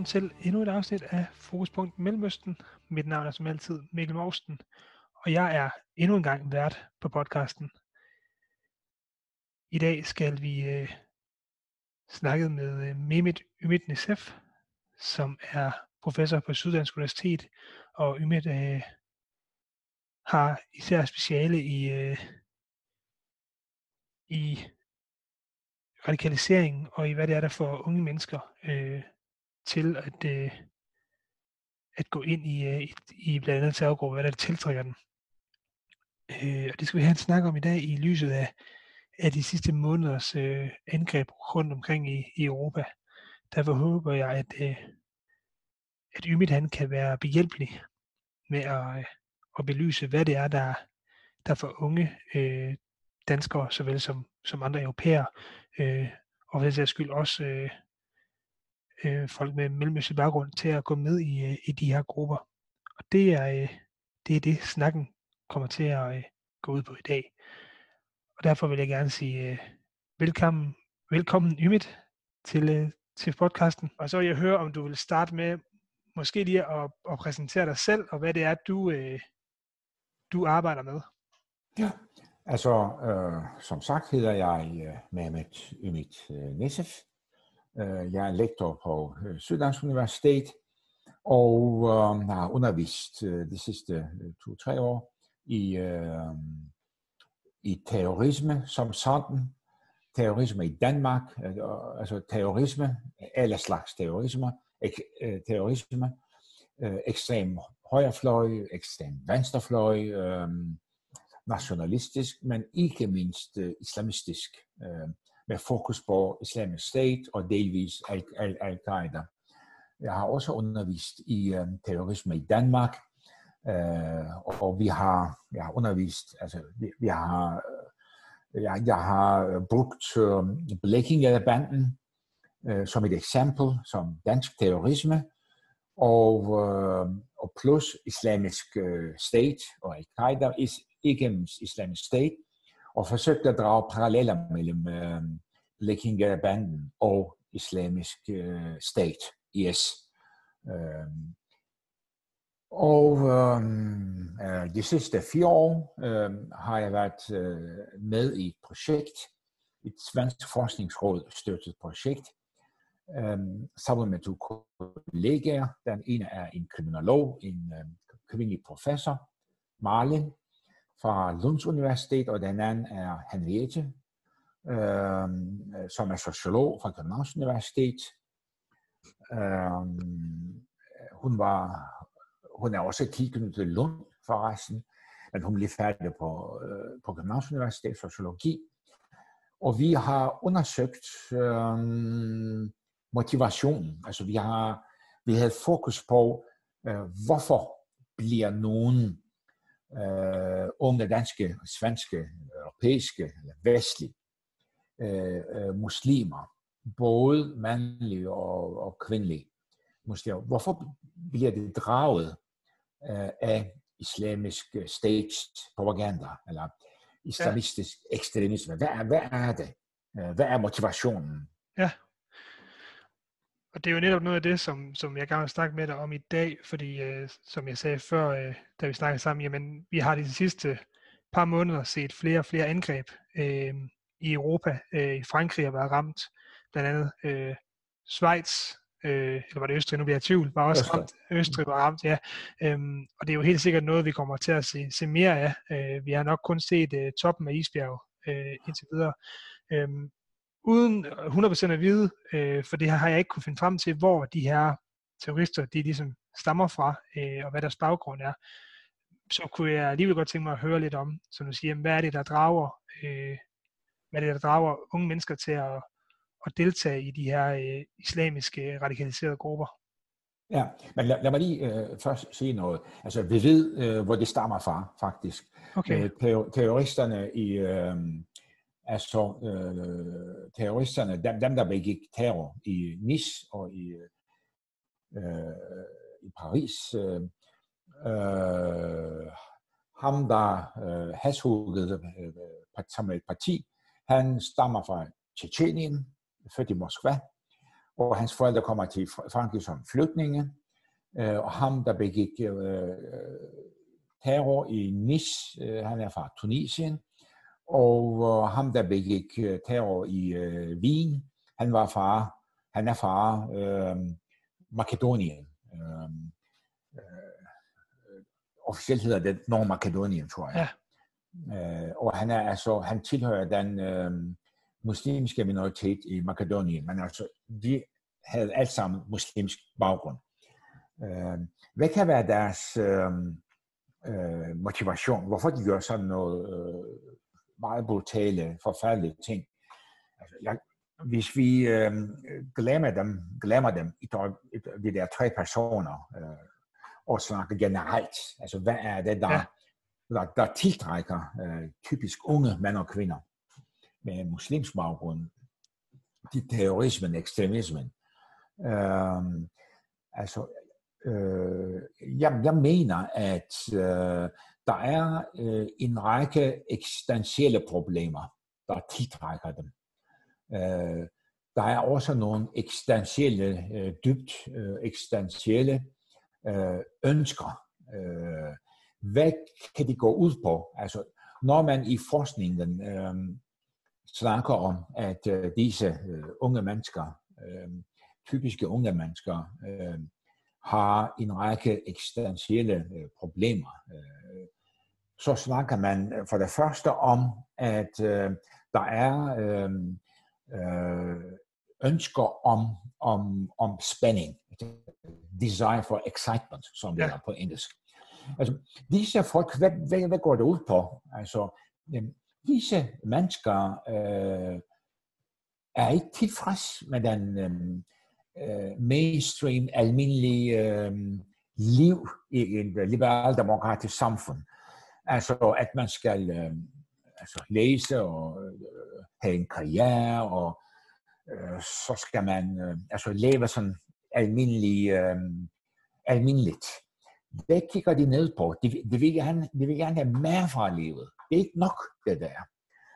Velkommen til endnu et afsnit af Fokuspunkt Mellemøsten. Mit navn er som altid Mikkel Morsten, og jeg er endnu en gang vært på podcasten. I dag skal vi øh, snakke med øh, Mehmet Ümit Nesef, som er professor på Syddansk Universitet, og Ümit øh, har især speciale i, øh, i radikalisering og i hvad det er, der får unge mennesker øh, til at, øh, at gå ind i, øh, i, i blandt andet terrorgrupper, hvad der tiltrækker den. Øh, og det skal vi have en snak om i dag i lyset af, af de sidste måneders øh, angreb rundt omkring i, i Europa. Derfor håber jeg, at, øh, at Ymit han kan være behjælpelig med at, øh, at belyse, hvad det er, der, der for unge øh, danskere, såvel som, som andre europæere, øh, og for den sags skyld også øh, øh, folk med mellemøstlig baggrund til at gå med i, øh, i de her grupper. Og det er, øh, det er det, snakken kommer til at øh, gå ud på i dag. Og derfor vil jeg gerne sige øh, velkommen, velkommen Ymit til, øh, til podcasten. Og så vil jeg høre, om du vil starte med måske lige at, at præsentere dig selv, og hvad det er, du, øh, du arbejder med. Ja, altså øh, som sagt hedder jeg øh, Mehmet Ümit øh, Nesef. Øh, jeg er lektor på øh, Syddansk Universitet, og øh, har undervist øh, de sidste øh, to-tre år i, øh, i terrorisme som sådan. Terrorisme i Danmark, øh, altså terrorisme, alle slags terrorisme, ek, øh, terrorisme, øh, ekstrem højrefløj, ekstrem venstrefløj, øh, nationalistisk, men ikke mindst øh, islamistisk. Øh, med fokus på Islamic State og delvis Al-Qaida. Jeg har også undervist i um, terrorisme i Danmark, uh, og vi har, jeg har undervist, altså vi, vi har, øh, jeg, jeg har brugt um, Blekinge-banden som et eksempel, som dansk terrorisme, og, uh, og plus Islamisk uh, State og Al-Qaida, is, ikke Islamisk State, og forsøgte at drage paralleller mellem øh, Blekinge-banden og islamisk øh, stat, IS. Øh, og øh, øh, de sidste fire år øh, har jeg været øh, med i et projekt, et svensk forskningsråd støttet projekt, øh, sammen med to kollegaer. Den ene er en kriminolog, en øh, kvindelig professor, Marlin, fra Lunds Universitet, og den anden er Henriette, øh, som er sociolog fra Københavns Universitet. Øh, hun, var, hun er også tilknyttet Lund forresten, men hun blev færdig på, øh, på Københavns Universitet Sociologi. Og vi har undersøgt øh, motivation. Altså vi har vi havde fokus på, øh, hvorfor bliver nogen øh, unge danske, svenske, europæiske eller vestlige øh, øh, muslimer, både mandlige og, og kvindelige muslimer. Hvorfor bliver det draget øh, af islamisk stats propaganda eller islamistisk ja. ekstremisme? Hvad er, hvad er det? Øh, hvad er motivationen? Ja. Og det er jo netop noget af det, som, som jeg gerne vil snakke med dig om i dag, fordi øh, som jeg sagde før, øh, da vi snakkede sammen, jamen vi har de sidste par måneder set flere og flere angreb øh, i Europa. Øh, I Frankrig har været ramt, blandt andet øh, Schweiz, øh, eller var det Østrig, nu bliver jeg i tvivl, var også Østrig. ramt. Østrig var ramt, ja. Øhm, og det er jo helt sikkert noget, vi kommer til at se, se mere af. Øh, vi har nok kun set øh, toppen af isbjerg øh, indtil videre. Øhm, uden 100% at vide, øh, for det har jeg ikke kunne finde frem til, hvor de her terrorister, de ligesom stammer fra, øh, og hvad deres baggrund er, så kunne jeg alligevel godt tænke mig at høre lidt om, som du siger, hvad er det, der drager, øh, hvad er det, der drager unge mennesker til at, at deltage i de her øh, islamiske radikaliserede grupper? Ja, men lad, lad mig lige øh, først sige noget. Altså, vi ved, øh, hvor det stammer fra, faktisk. Okay. Øh, terroristerne i, øh, altså øh, terroristerne, dem, dem der begik terror i Nice og i, øh, i Paris, øh, øh, ham der øh, hashuggede øh, som et parti, han stammer fra Tjetjenien, født i Moskva, og hans forældre kommer til Frankrig som flygtninge, øh, og ham, der begik øh, terror i Nice, øh, han er fra Tunisien, og øh, ham, der begik øh, terror i øh, Wien, han var far, han er fra øh, Makedonien. Øh, øh, officielt hedder det Nordmakedonien, tror jeg. Ja. Øh, og han er altså, han tilhører den øh, muslimske minoritet i Makedonien, men altså, de havde alt sammen muslimsk baggrund. Øh, hvad kan være deres øh, øh, motivation? Hvorfor de gør sådan noget øh, meget brutale, forfærdelige ting? Altså, jeg, hvis vi øh, glemmer dem, glemmer dem i de der tre personer, øh, og snakker generelt, altså hvad er det, der, ja. der, der tiltrækker øh, typisk unge mænd og kvinder med muslimsk baggrund, de terrorismen, ekstremismen. Øh, altså, øh, jeg, jeg mener, at øh, der er øh, en række eksistentielle problemer, der tiltrækker dem. Øh, der er også nogle eksistentielle, øh, dybt øh, eksistentielle øh, ønsker. Øh, hvad kan de gå ud på? Altså, når man i forskningen øh, snakker om, at øh, disse øh, unge mennesker, øh, typiske unge mennesker, øh, har en række eksistentielle øh, problemer, øh, så snakker man for det første om, at øh, der er øh, øh, ønsker om, om, om spænding, desire for excitement, som det ja. er på engelsk. Altså, disse folk, hvad, hvad, hvad går det ud på? Altså, disse mennesker øh, er ikke tilfreds med den øh, mainstream, almindelige øh, liv i et liberaldemokratisk samfund. Altså, at man skal øh, altså, læse og øh, have en karriere, og øh, så skal man øh, altså, leve sådan almindelig, øh, almindeligt. Det kigger de ned på. De, de, vil gerne, de vil gerne have mere fra livet. Det er ikke nok, det der.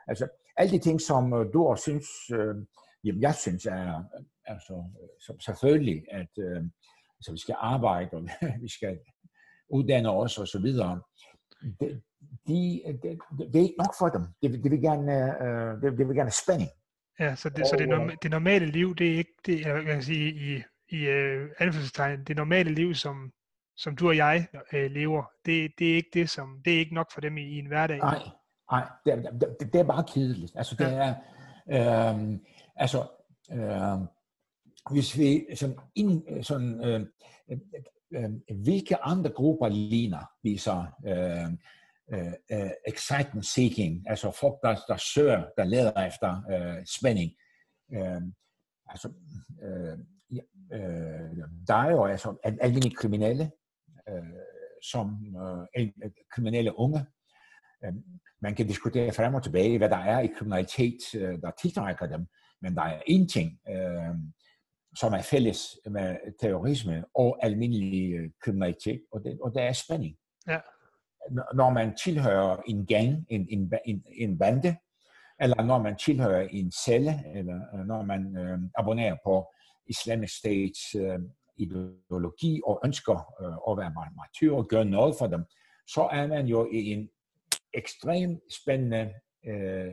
Altså, alle de ting, som øh, du også synes, øh, jamen jeg synes er, øh, altså, som selvfølgelig, at øh, altså, vi skal arbejde, og vi skal uddanne os og så videre. Det, de, det, det er ikke nok for dem. Det, de vil gerne, øh, det, de vil gerne spænding. Ja, så det, og, så det, norm, det normale liv, det er ikke det, jeg kan sige i, i uh, anførselstegn, det normale liv, som, som du og jeg uh, lever, det, det er ikke det, som, det er ikke nok for dem i, i en hverdag. Nej, nej, det, det, det er bare kedeligt. Altså det ja. er, øh, altså, øh, hvis vi sådan, ind, sådan øh, øh, hvilke andre grupper ligner viser øhm, øh, øh, excitement seeking, altså folk, der, der søger, der leder efter øh, spænding. Øh, altså, øh, øh, der er jo altså almindelige kriminelle, øh, som uh, kriminelle unge. Øh, man kan diskutere frem og tilbage, hvad der er i kriminalitet, øh, der tiltrækker dem, men der er én ting, øh, som er fælles med terrorisme og almindelig kriminalitet, og det, og det er spænding. Ja når man tilhører en gang, en, en, en, en bande, eller når man tilhører en celle, eller øh, når man øh, abonnerer på Islamic States øh, ideologi og ønsker øh, at være martyr og gøre noget for dem, så er man jo i en ekstremt spændende øh,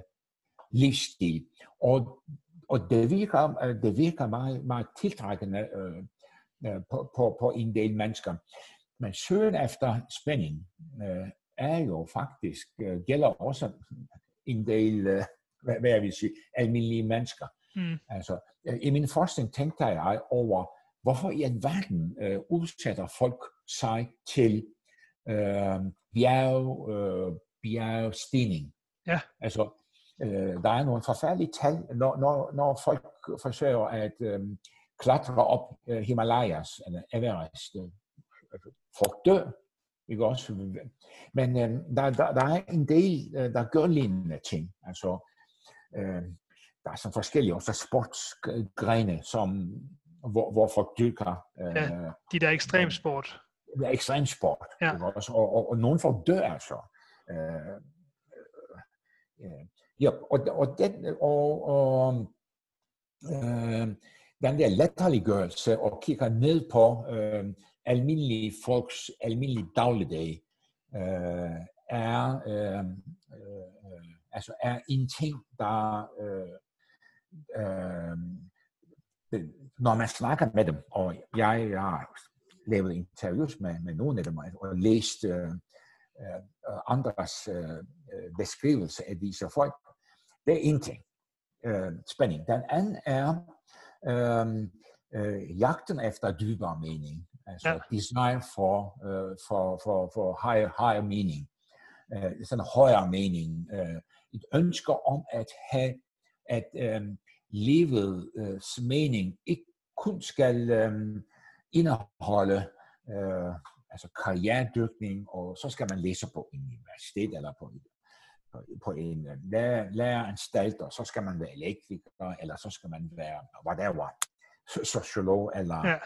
livsstil. Og, og det virker, øh, det virker meget, meget tiltrækkende øh, øh, på, på, på en del mennesker. Men søgen efter spænding øh, er jo faktisk, øh, gælder også en del, øh, hvad, hvad jeg vil sige, almindelige mennesker. Mm. Altså, øh, I min forskning tænkte jeg over, hvorfor i alverden øh, udsætter folk sig til øh, bjerg, øh, bjergstigning. Ja. Altså, øh, der er nogle forfærdelige tal, når, når, når folk forsøger at øh, klatre op øh, Himalayas, eller Everest, øh, folk dør. Ikke også? Men øh, der, der, der er en del, øh, der gør lignende ting. Altså, øh, der er sådan forskellige også sportsgrene, som, hvor, hvor folk dyrker. Øh, ja, de der ekstremsport. Det er ekstremsport. Ja. Ikke også? Og, og, og nogle folk dør altså. Øh, øh, ja, og, og, den, og, og um, øh, den der latterliggørelse og kigger ned på øh, almindelige folks almindelige dagligdag, øh, er, øh, øh, altså er en ting, der øh, øh, når man snakker med dem, og jeg, jeg har lavet interviews med, med nogle af dem, og læst øh, øh, andres øh, øh beskrivelse af disse folk, det er en ting, øh, spænding. Den anden er øh, øh, jagten efter dybere mening, altså ja. design for, øh, for, for, for higher, higher meaning, øh, sådan højere mening, øh, et ønske om at have, at øh, livets mening ikke kun skal øh, indeholde øh, altså karrieredykning, og så skal man læse på en universitet eller på, på en lærer, læreranstalt, og så skal man være elektriker, eller så skal man være whatever, sociolog eller ja.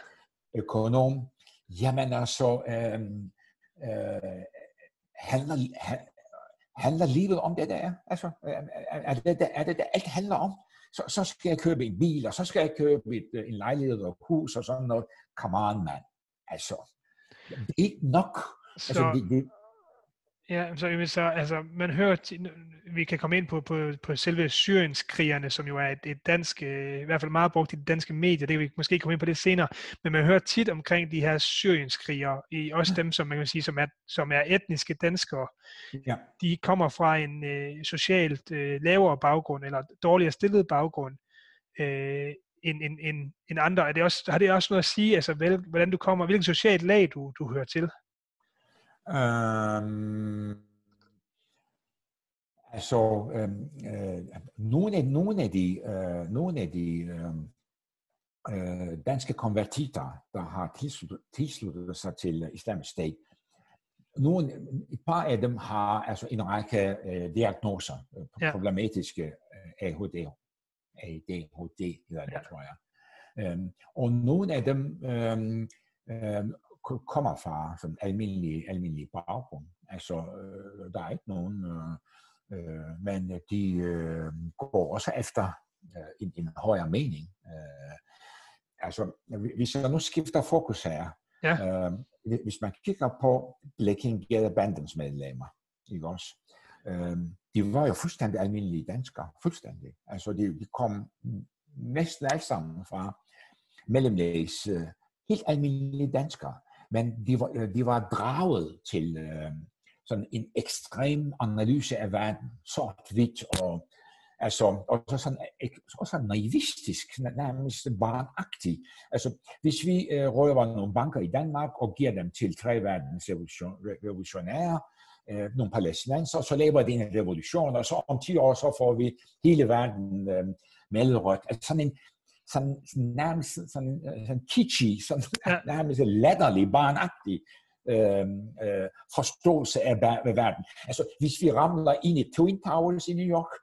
økonom. Jamen altså, øh, øh, handler, handler livet om det, der er? Altså, er det, er det, det alt handler om? så, så skal jeg købe en bil, og så skal jeg købe et, øh, en lejlighed og hus og sådan noget. Come on, man. Altså, ikke nok. Altså, så, altså, det, det, Ja, så, så altså, man hører, vi kan komme ind på, på, på selve Syrienskrigerne, som jo er et, et dansk, øh, i hvert fald meget brugt i de danske medier, det kan vi måske komme ind på det senere, men man hører tit omkring de her Syrienskrigere, i også dem, som man kan sige, som er, som er etniske danskere. Ja. De kommer fra en øh, socialt øh, lavere baggrund, eller dårligere stillet baggrund, øh, end, end, end, end andre. Er det også, har det også noget at sige, altså, vel, hvordan du kommer, hvilken socialt lag du, du hører til? Um, altså, øhm, øh, nogle, af, nogle af de, øh, nogle af de øh, øh, danske konvertitter, der har tilsluttet, sig til Islamisk Stat, nogle, et par af dem har altså en række øh, diagnoser, øh, ja. problematiske øh, ADHD, ADHD hedder det, ja. tror jeg. Øhm, og nogle af dem øhm, øhm, kommer fra sådan almindelig, almindelig baggrund. Altså, øh, der er ikke nogen, øh, øh, men de øh, går også efter øh, en, en højere mening. Øh, altså, hvis jeg nu skifter fokus her, ja. øh, hvis man kigger på Blekinge Bandens medlemmer, ikke også? Øh, de var jo fuldstændig almindelige danskere, fuldstændig. Altså, de, de kom næsten alle sammen fra mellemlægs, øh, helt almindelige danskere men de var, øh, de var draget til øh, sådan en ekstrem analyse af verden, sort-hvidt og Altså, også sådan, også naivistisk, nærmest barnagtig. Altså, hvis vi øh, røver nogle banker i Danmark og giver dem til tre verdens revolutionære, øh, nogle palæstinenser, så laver de en revolution, og så om 10 år, så får vi hele verden øh, mellemrødt. Altså sådan en, sådan, sådan nærmest sådan, øh, sådan kitschy, sådan ja. nærmest latterlig, barnagtig øh, øh, forståelse af, af verden. Altså, hvis vi ramler ind i Twin Towers i New York,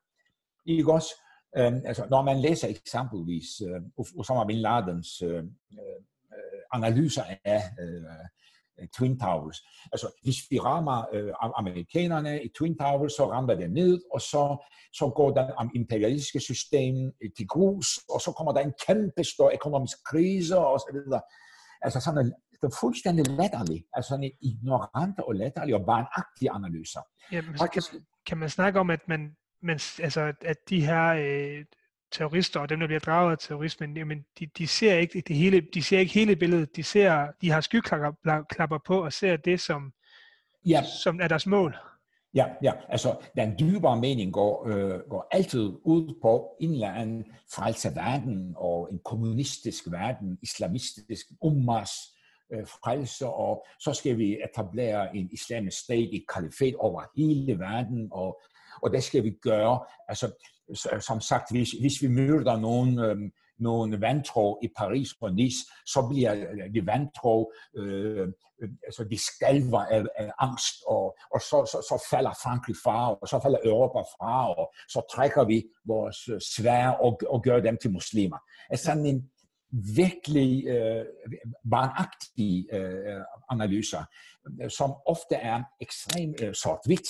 ikke også? Øh, altså, når man læser eksempelvis øh, Osama Bin Ladens øh, øh, analyser af øh, Øh, Twin Towers. Altså, hvis vi rammer øh, amerikanerne i Twin Towers, så rammer det ned, og så, så går den imperialistiske system til grus, og så kommer der en kæmpe stor økonomisk krise, og så videre. Altså sådan en, det er fuldstændig latterlig, altså en ignorant og latterlig og barnagtig analyser. Jamen, kan, kan man snakke om, at man, man altså, at de her øh, terrorister og dem, der bliver draget af terrorismen, jamen, de, de, ser ikke det hele, de ser ikke hele billedet. De, ser, de har skyklapper på og ser det, som, ja. som er deres mål. Ja, ja, altså den dybere mening går, øh, går altid ud på en eller anden frelse verden og en kommunistisk verden, islamistisk ummas øh, frelse, og så skal vi etablere en islamisk stat, et kalifat over hele verden, og, og det skal vi gøre. Altså, som sagt, hvis, hvis vi møder nogen, øh, nogen vantro i Paris og Nice, så bliver øh, de vantro, øh, øh altså de skalver af, af angst, og, og så, så, så falder Frankrig fra, og så falder Europa fra, og så trækker vi vores øh, svær og, og gør dem til muslimer. Altså sådan en virkelig øh, barnagtig øh, analyser, som ofte er ekstremt øh, sort-hvidt.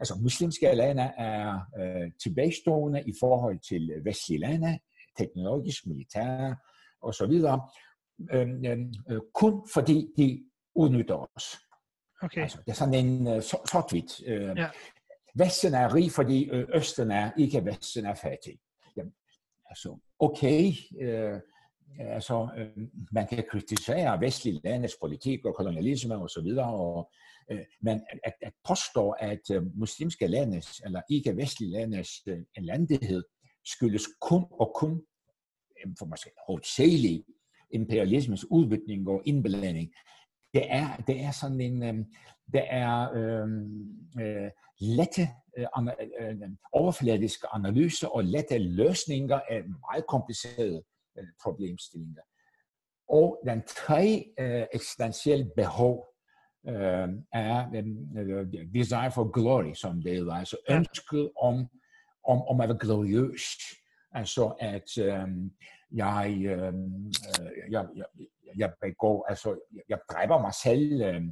Altså muslimske lande er øh, tilbagestående i forhold til vestlige lande, teknologisk, militær, og så videre, øh, øh, kun fordi de udnytter os. Okay. Altså, det er sådan en uh, sort-hvidt. Øh, Ja. Vesten er rig, fordi øh, Østen er ikke, Vesten er fattig. Jamen, altså, okay, øh, altså, øh, man kan kritisere vestlige landes politik og kolonialisme og så videre, og, man men at, at påstå, at øh, muslimske landes, eller ikke vestlige landes øh, landighed, skyldes kun og kun, for måske hovedsageligt, imperialismens udbytning og indblanding, det er, det er sådan en, det er øh, øh, lette øh, øh, overfladiske analyser og lette løsninger af meget komplicerede øh, problemstillinger. Og den tredje øh, eksistentielle behov øh, er øh, desire for glory, som det hedder, altså ønsket om, om, om at være gloriøs. Altså at øh, jeg, øh, jeg, jeg, jeg begår, altså jeg dræber mig selv, øh,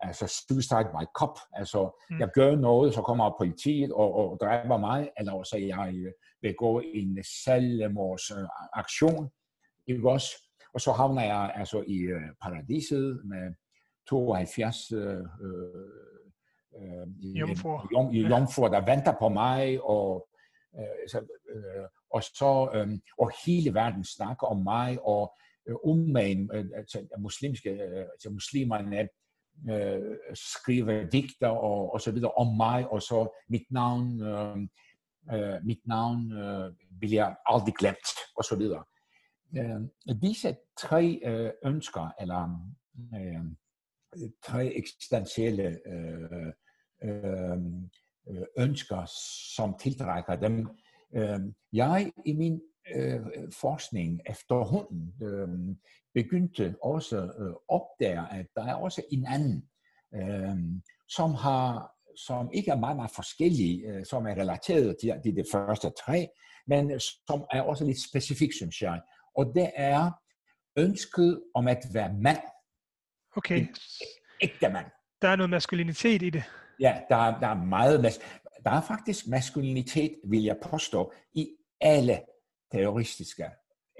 altså suicide by cop, altså Mm. jeg gør noget, så kommer politiet og, og dræber mig, eller også jeg øh, begår en selvmordsaktion, ikke også? Og så havner jeg altså i øh, paradiset med 72 øh, øh, øh, i- Jomfruer. jom, i jomfruer, der venter på mig, og, øh, så, øh, og, så, øh, og hele verden snakker om mig, og øh, ummagen, øh, altså muslimske, øh, altså muslimerne øh, skriver digter og, og så videre om mig, og så mit navn, øh, øh, mit navn øh, bliver aldrig glemt, og så videre. Øh, disse tre øh, ønsker, eller øh, tre eksistentielle øh, øh, øh, ønsker, som tiltrækker dem. Øh, jeg i min øh, forskning efterhånden øh, begyndte også øh, at opdage, at der er også en anden, øh, som har som ikke er meget, meget forskellige, øh, som er relateret til de, de første tre, men som er også lidt specifik, synes jeg. Og det er ønsket om at være mand, Okay, ægte mand. der er noget maskulinitet i det. Ja, der, er- der er meget mas- Der er faktisk maskulinitet, vil jeg påstå, i alle terroristiske,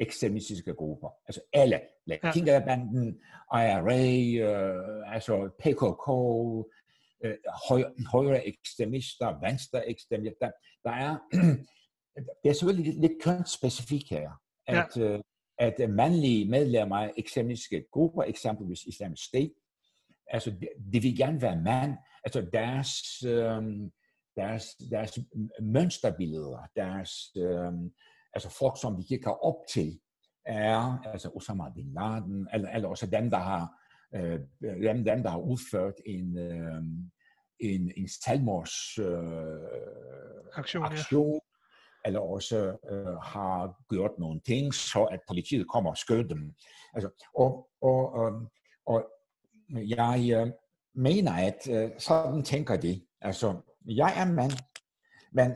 ekstremistiske grupper. Altså alle. Latinkerbanden, IRA, øh, altså PKK, øh, højre, højre ekstremister, venstre ekstremister. Der, der er, det er selvfølgelig lidt, lidt kønsspecifikt her, at, øh, at mandlige medlemmer af ekstremistiske grupper, eksempelvis Islamic State, altså de, de vil gerne være mand, altså deres, øhm, deres, deres mønsterbilleder, deres, øhm, altså folk, som de kigger op til, er altså Osama bin Laden, eller, eller også dem, der har, øh, dem, dem, der har udført en, øh, en, en selvmords øh, Aktion, aktion eller også øh, har gjort nogle ting, så at politiet kommer og skød dem. Altså, og, og, øh, og jeg øh, mener, at øh, sådan tænker de. Altså, jeg er mand, men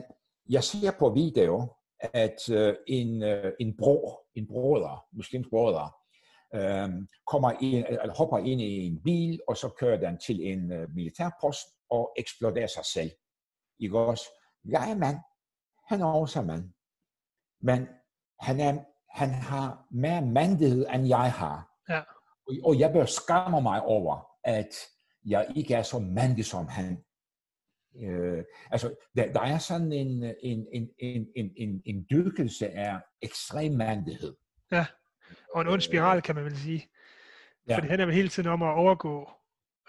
jeg ser på video, at øh, en, øh, en bror, en broder, muslimsk broder, øh, kommer ind, eller hopper ind i en bil, og så kører den til en øh, militærpost og eksploderer sig selv. Ikke også? Jeg er mand. Han er også mand. Men han, er, han har mere mandighed, end jeg har. Ja. Og, jeg bør skamme mig over, at jeg ikke er så mandig som han. Øh, altså, der, der er sådan en, en, en, en, en, en, en dyrkelse af ekstrem mandighed. Og en ond spiral, kan man vel sige. Ja. Fordi han er vel hele tiden om at overgå,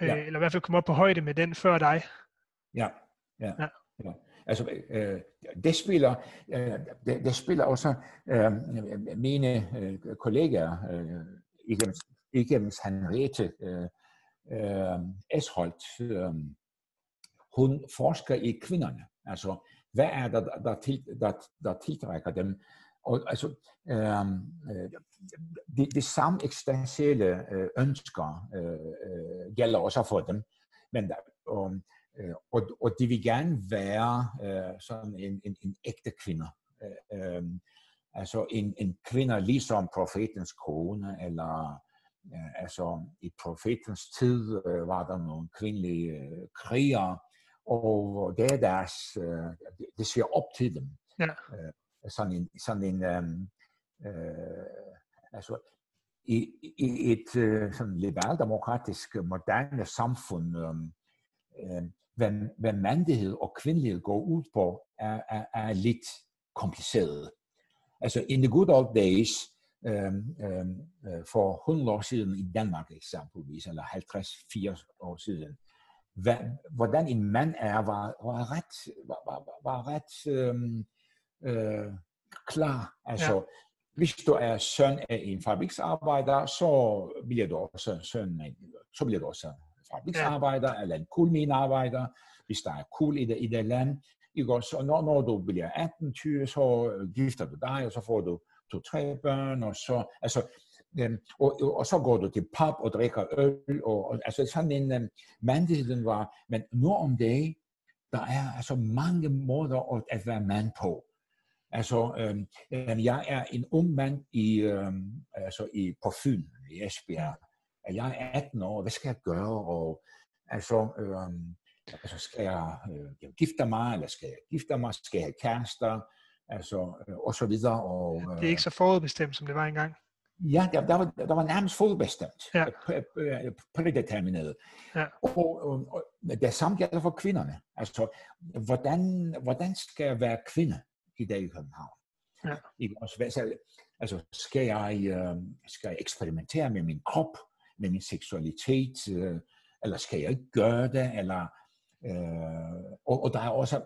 øh, Ja. eller i hvert fald komme op på højde med den før dig. Ja, ja. Ja. ja. Altså, øh, det spiller, øh, det, det spiller også øh, mine øh, kollegaer, øh, igennem, igennem Henriette øh, øh, Esholt, øh, hun forsker i kvinderne. Altså, hvad er der, der, der, til, der, der tiltrækker dem? Og altså, øh, øh de, de samme eksistentielle øh, ønsker øh, øh, gælder også for dem. Men der, og, øh, og, og de vil gerne være øh, sådan en, en, en ægte kvinde. Øh, øh, altså en, en kvinde ligesom profetens kone, eller øh, altså i profetens tid øh, var der nogle kvindelige øh, krigere, og det er deres, øh, det, ser op til dem. Ja. Øh, sådan en, sådan en øhm, øh, altså, i, i et øh, sådan liberaldemokratisk, moderne samfund, øh, øh, hvad, hvad mandighed og kvindelighed går ud på, er, er, er lidt kompliceret. Altså, in the good old days, øh, øh, for 100 år siden i Danmark eksempelvis, eller 50-80 år siden, hvad, hvordan en mand er, var, var ret, var, var, var ret øh, øh, klar. Altså, ja. hvis du er søn af en fabriksarbejder, så bliver du også søn af, så bliver du også fabriksarbejder ja. eller en kulminarbejder, hvis der er kul i det, i det land. Ikke? Og når, når du bliver 18, 20, så gifter du dig, og så får du to-tre børn, og så, altså, øhm, og, og, og så går du til pub og drikker øl, og, og altså sådan en um, mandigheden var, men nu om dagen, der er altså mange måder at, at være mand på. Altså, øhm, jeg er en ung mand i, øhm, altså i, på Fyn, i Esbjerg. Jeg er 18 år, hvad skal jeg gøre? Og, altså, øhm, altså skal jeg øh, gifte mig, eller skal jeg gifte mig? Skal jeg have kærester? Altså, øh, og så videre. Og, øh, det er ikke så forudbestemt, som det var engang. Ja, der, der, var, der var nærmest forudbestemt. Ja. Prædetermineret. Ja. Og, og, og det samme gælder for kvinderne. Altså, hvordan, hvordan skal jeg være kvinde? i dag i København. Ja. Ikke? Også, altså, skal, jeg, øh, skal jeg eksperimentere med min krop, med min seksualitet, øh, eller skal jeg ikke gøre det, eller, øh, og, og der er også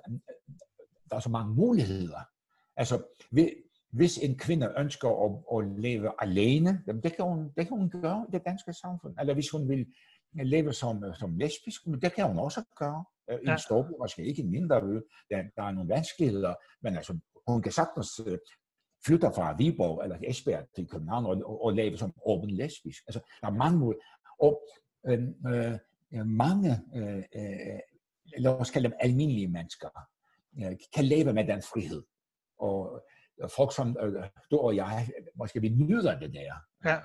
der er så mange muligheder. Altså, hvis en kvinde ønsker at, at leve alene, det kan, hun, det kan hun gøre i det danske samfund. Eller hvis hun vil leve som, som lesbisk, det kan hun også gøre. Øh, ja. en storby, måske ikke en mindre. Der, der er nogle vanskeligheder, men altså, hun kan sagtens øh, flytte fra Viborg eller Esbjerg til København og, og, og lave som åben lesbisk. Altså, der er mange måder. Og øh, øh, mange, øh, øh, lad os kalde dem almindelige mennesker, øh, kan leve med den frihed. Og øh, folk som øh, du og jeg, måske vi nyder det der. Ja. Øh,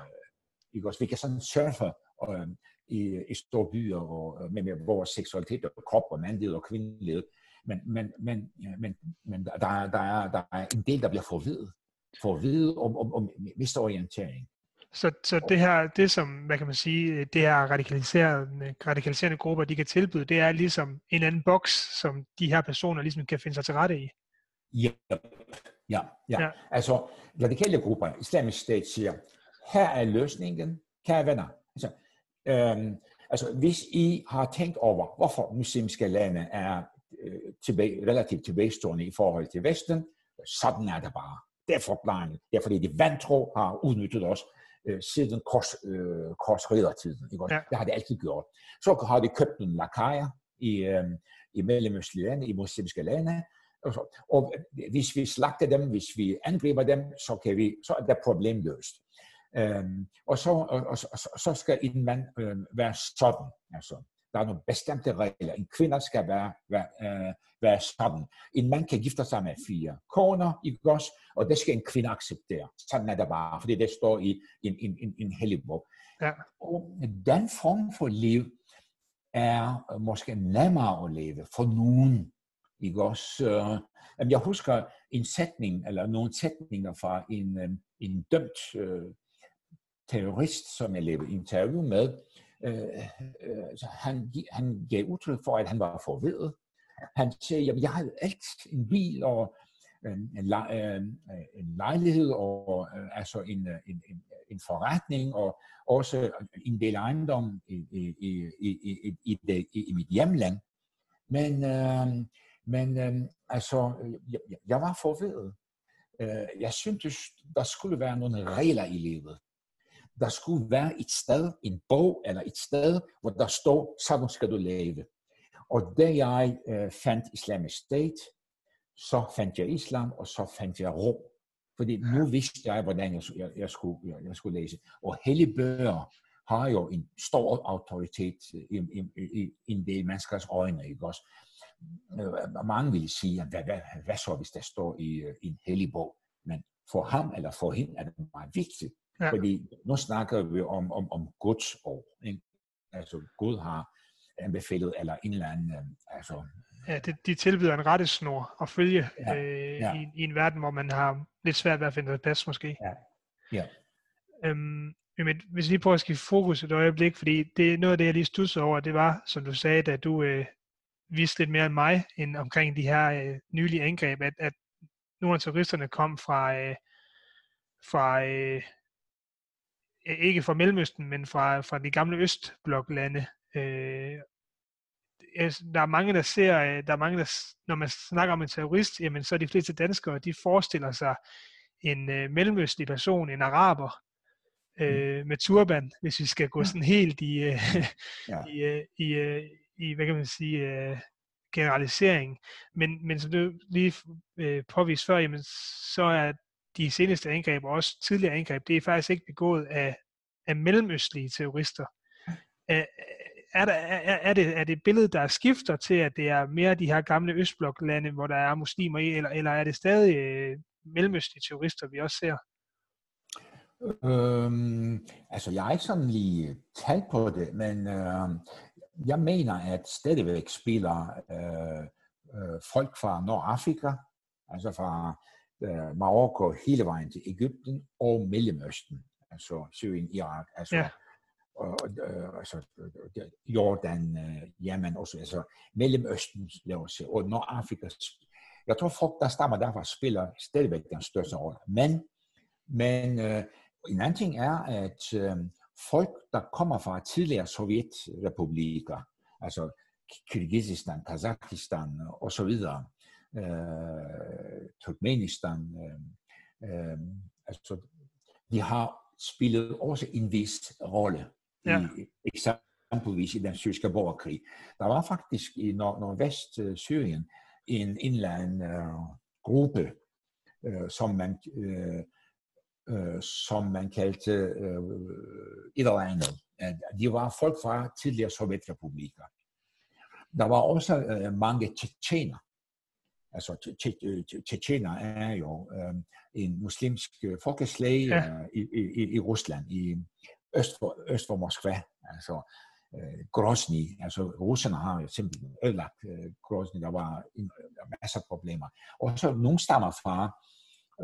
ikke også? Vi kan sådan surfe øh, i, i store byer og, med, med vores seksualitet og krop og mandlighed og kvindelighed. Men, men, men, men, men der, er, der, er, der er en del, der bliver forvidet. Forvidet om, om, om misorientering. Så, så det her, det som, hvad kan man sige, det her radikaliserende, radikaliserende grupper, de kan tilbyde, det er ligesom en anden boks, som de her personer ligesom kan finde sig til rette i. Ja, ja, ja. ja. Altså, radikale grupper, islamisk stat siger, her er løsningen, kære venner. Altså, Øhm, altså, hvis I har tænkt over, hvorfor muslimske lande er øh, tilbage, relativt tilbagestående i forhold til Vesten, sådan er det bare. Det er forklaringen. Det er fordi de vantro har udnyttet os øh, siden kors, øh, korsriddertiden. Ikke? Ja. Det har de altid gjort. Så har de købt nogle lakajer i, øh, i mellemøstlige lande, i muslimske lande, og, så, og hvis vi slagter dem, hvis vi angriber dem, så, kan vi, så er det problem løst. Øhm, og, så, og, og, og, så skal en mand øh, være sådan. Altså, der er nogle bestemte regler. En kvinde skal være, være, øh, være sådan. En mand kan gifte sig med fire koner, ikke også? Og det skal en kvinde acceptere. Sådan er det bare, fordi det står i en, en, en, en hellig bog. Ja. Og den form for liv er måske nemmere at leve for nogen. Ikke også? Øh, jeg husker en sætning, eller nogle sætninger fra en, øh, en dømt øh, terrorist, som jeg lavede interview med, øh, øh, han, han gav udtryk for, at han var forvedet. Han sagde, at jeg havde alt, en bil og øh, en, en, øh, en lejlighed og øh, altså en, en, en, en forretning og også en del ejendom i, i, i, i, i, i, i mit hjemland. Men, øh, men øh, altså, jeg, jeg var forvedet. Øh, jeg syntes, der skulle være nogle regler i livet der skulle være et sted, en bog eller et sted, hvor der står, sådan skal du leve. Og da jeg øh, fandt Islamisk State, så fandt jeg islam, og så fandt jeg ro. Fordi nu vidste jeg, hvordan jeg, jeg, jeg, skulle, jeg, jeg skulle læse. Og hellige bøger har jo en stor autoritet i, i, i, i en del menneskers øjne. Ikke også? Øh, mange vil sige, hvad, hvad, hvad så, hvis der står i, øh, i en hellig bog? Men for ham eller for hende er det meget vigtigt, Ja. Fordi nu snakker vi om, om, om Guds år. Ikke? Altså Gud har anbefalet, eller en eller anden, øh, altså... Ja, det, de tilbyder en rettesnor at følge ja, øh, ja. I, i en verden, hvor man har lidt svært ved at finde det plads måske. Ja. ja. Øhm, Men hvis vi prøver at skifte fokus et øjeblik, fordi det er noget af det, jeg lige studsede over, det var, som du sagde, da du øh, vidste lidt mere end mig, end omkring de her øh, nylige angreb, at, at nogle af terroristerne kom fra, øh, fra øh, ikke fra Mellemøsten, men fra, fra de gamle Østbloklande. Øh, der er mange, der ser, øh, der er mange, der, når man snakker om en terrorist, jamen så er de fleste danskere, de forestiller sig en øh, mellemøstlig person, en araber, øh, med turban, hvis vi skal gå sådan helt i, øh, ja. i, øh, i, øh, i, hvad kan man sige, øh, generalisering. Men, men som du lige øh, påviste før, jamen, så er de seneste angreb, og også tidligere angreb, det er faktisk ikke begået af, af mellemøstlige terrorister. Er, er, der, er, er, det, er det billedet, der skifter til, at det er mere de her gamle østbloklande, hvor der er muslimer i, eller, eller er det stadig øh, mellemøstlige terrorister, vi også ser? Øhm, altså, jeg har ikke sådan lige talt på det, men øh, jeg mener, at stadigvæk spiller øh, øh, folk fra Nordafrika, altså fra øh, Marokko hele vejen til Ægypten og Mellemøsten, altså Syrien, Irak, altså, ja. og, øh, altså Jordan, øh, Yemen også, altså Mellemøsten, lad os sige, og Nordafrika. Jeg tror folk, der stammer derfra, spiller stadigvæk den største rolle. Men, men øh, en anden ting er, at øh, folk, der kommer fra tidligere sovjetrepublikker, altså Kyrgyzstan, Kazakhstan videre, øh, Turkmenistan, øh, øh, altså de har spillet også en vis rolle ja. i eksempelvis i den syriske borgerkrig. Der var faktisk i nord- nordvest-Syrien en, anden øh, gruppe, øh, som man øh, øh, som man kaldte øh, et eller andet. De var folk fra tidligere sovjetrepublikker. Der var også øh, mange tjetjener. Altså, tjetjener er jo øh, en muslimsk folkeslag ja. øh, i, i, i Rusland, i øst for, øst for Moskva. Altså, øh, Grozny, altså russerne har jo simpelthen ødelagt øh, Grozny, der var en, masser af problemer. Og så nogle stammer fra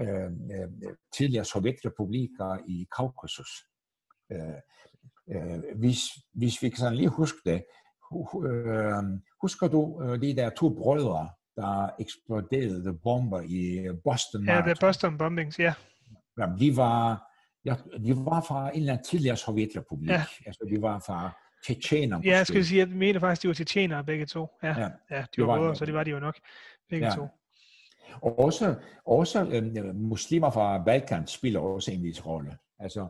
øh, øh, tidligere sovjetrepublikker i Kaukasus. Øh, øh, hvis, hvis vi kan sådan lige huske det, øh, husker du øh, de der to brødre, der eksploderede bomber i Boston? Ja, det er Boston bombings, ja. Jamen, de var, ja, de var fra en eller anden tidligere sovjetrepublik. Ja. Altså, de var fra Tjetjener. Ja, jeg skal sige, jeg mener faktisk, de var tjetjener begge to. Ja, ja, ja de var, var brødre, så det var de jo nok begge ja. to. Og også, også øh, muslimer fra Balkan spiller også en vis rolle. Altså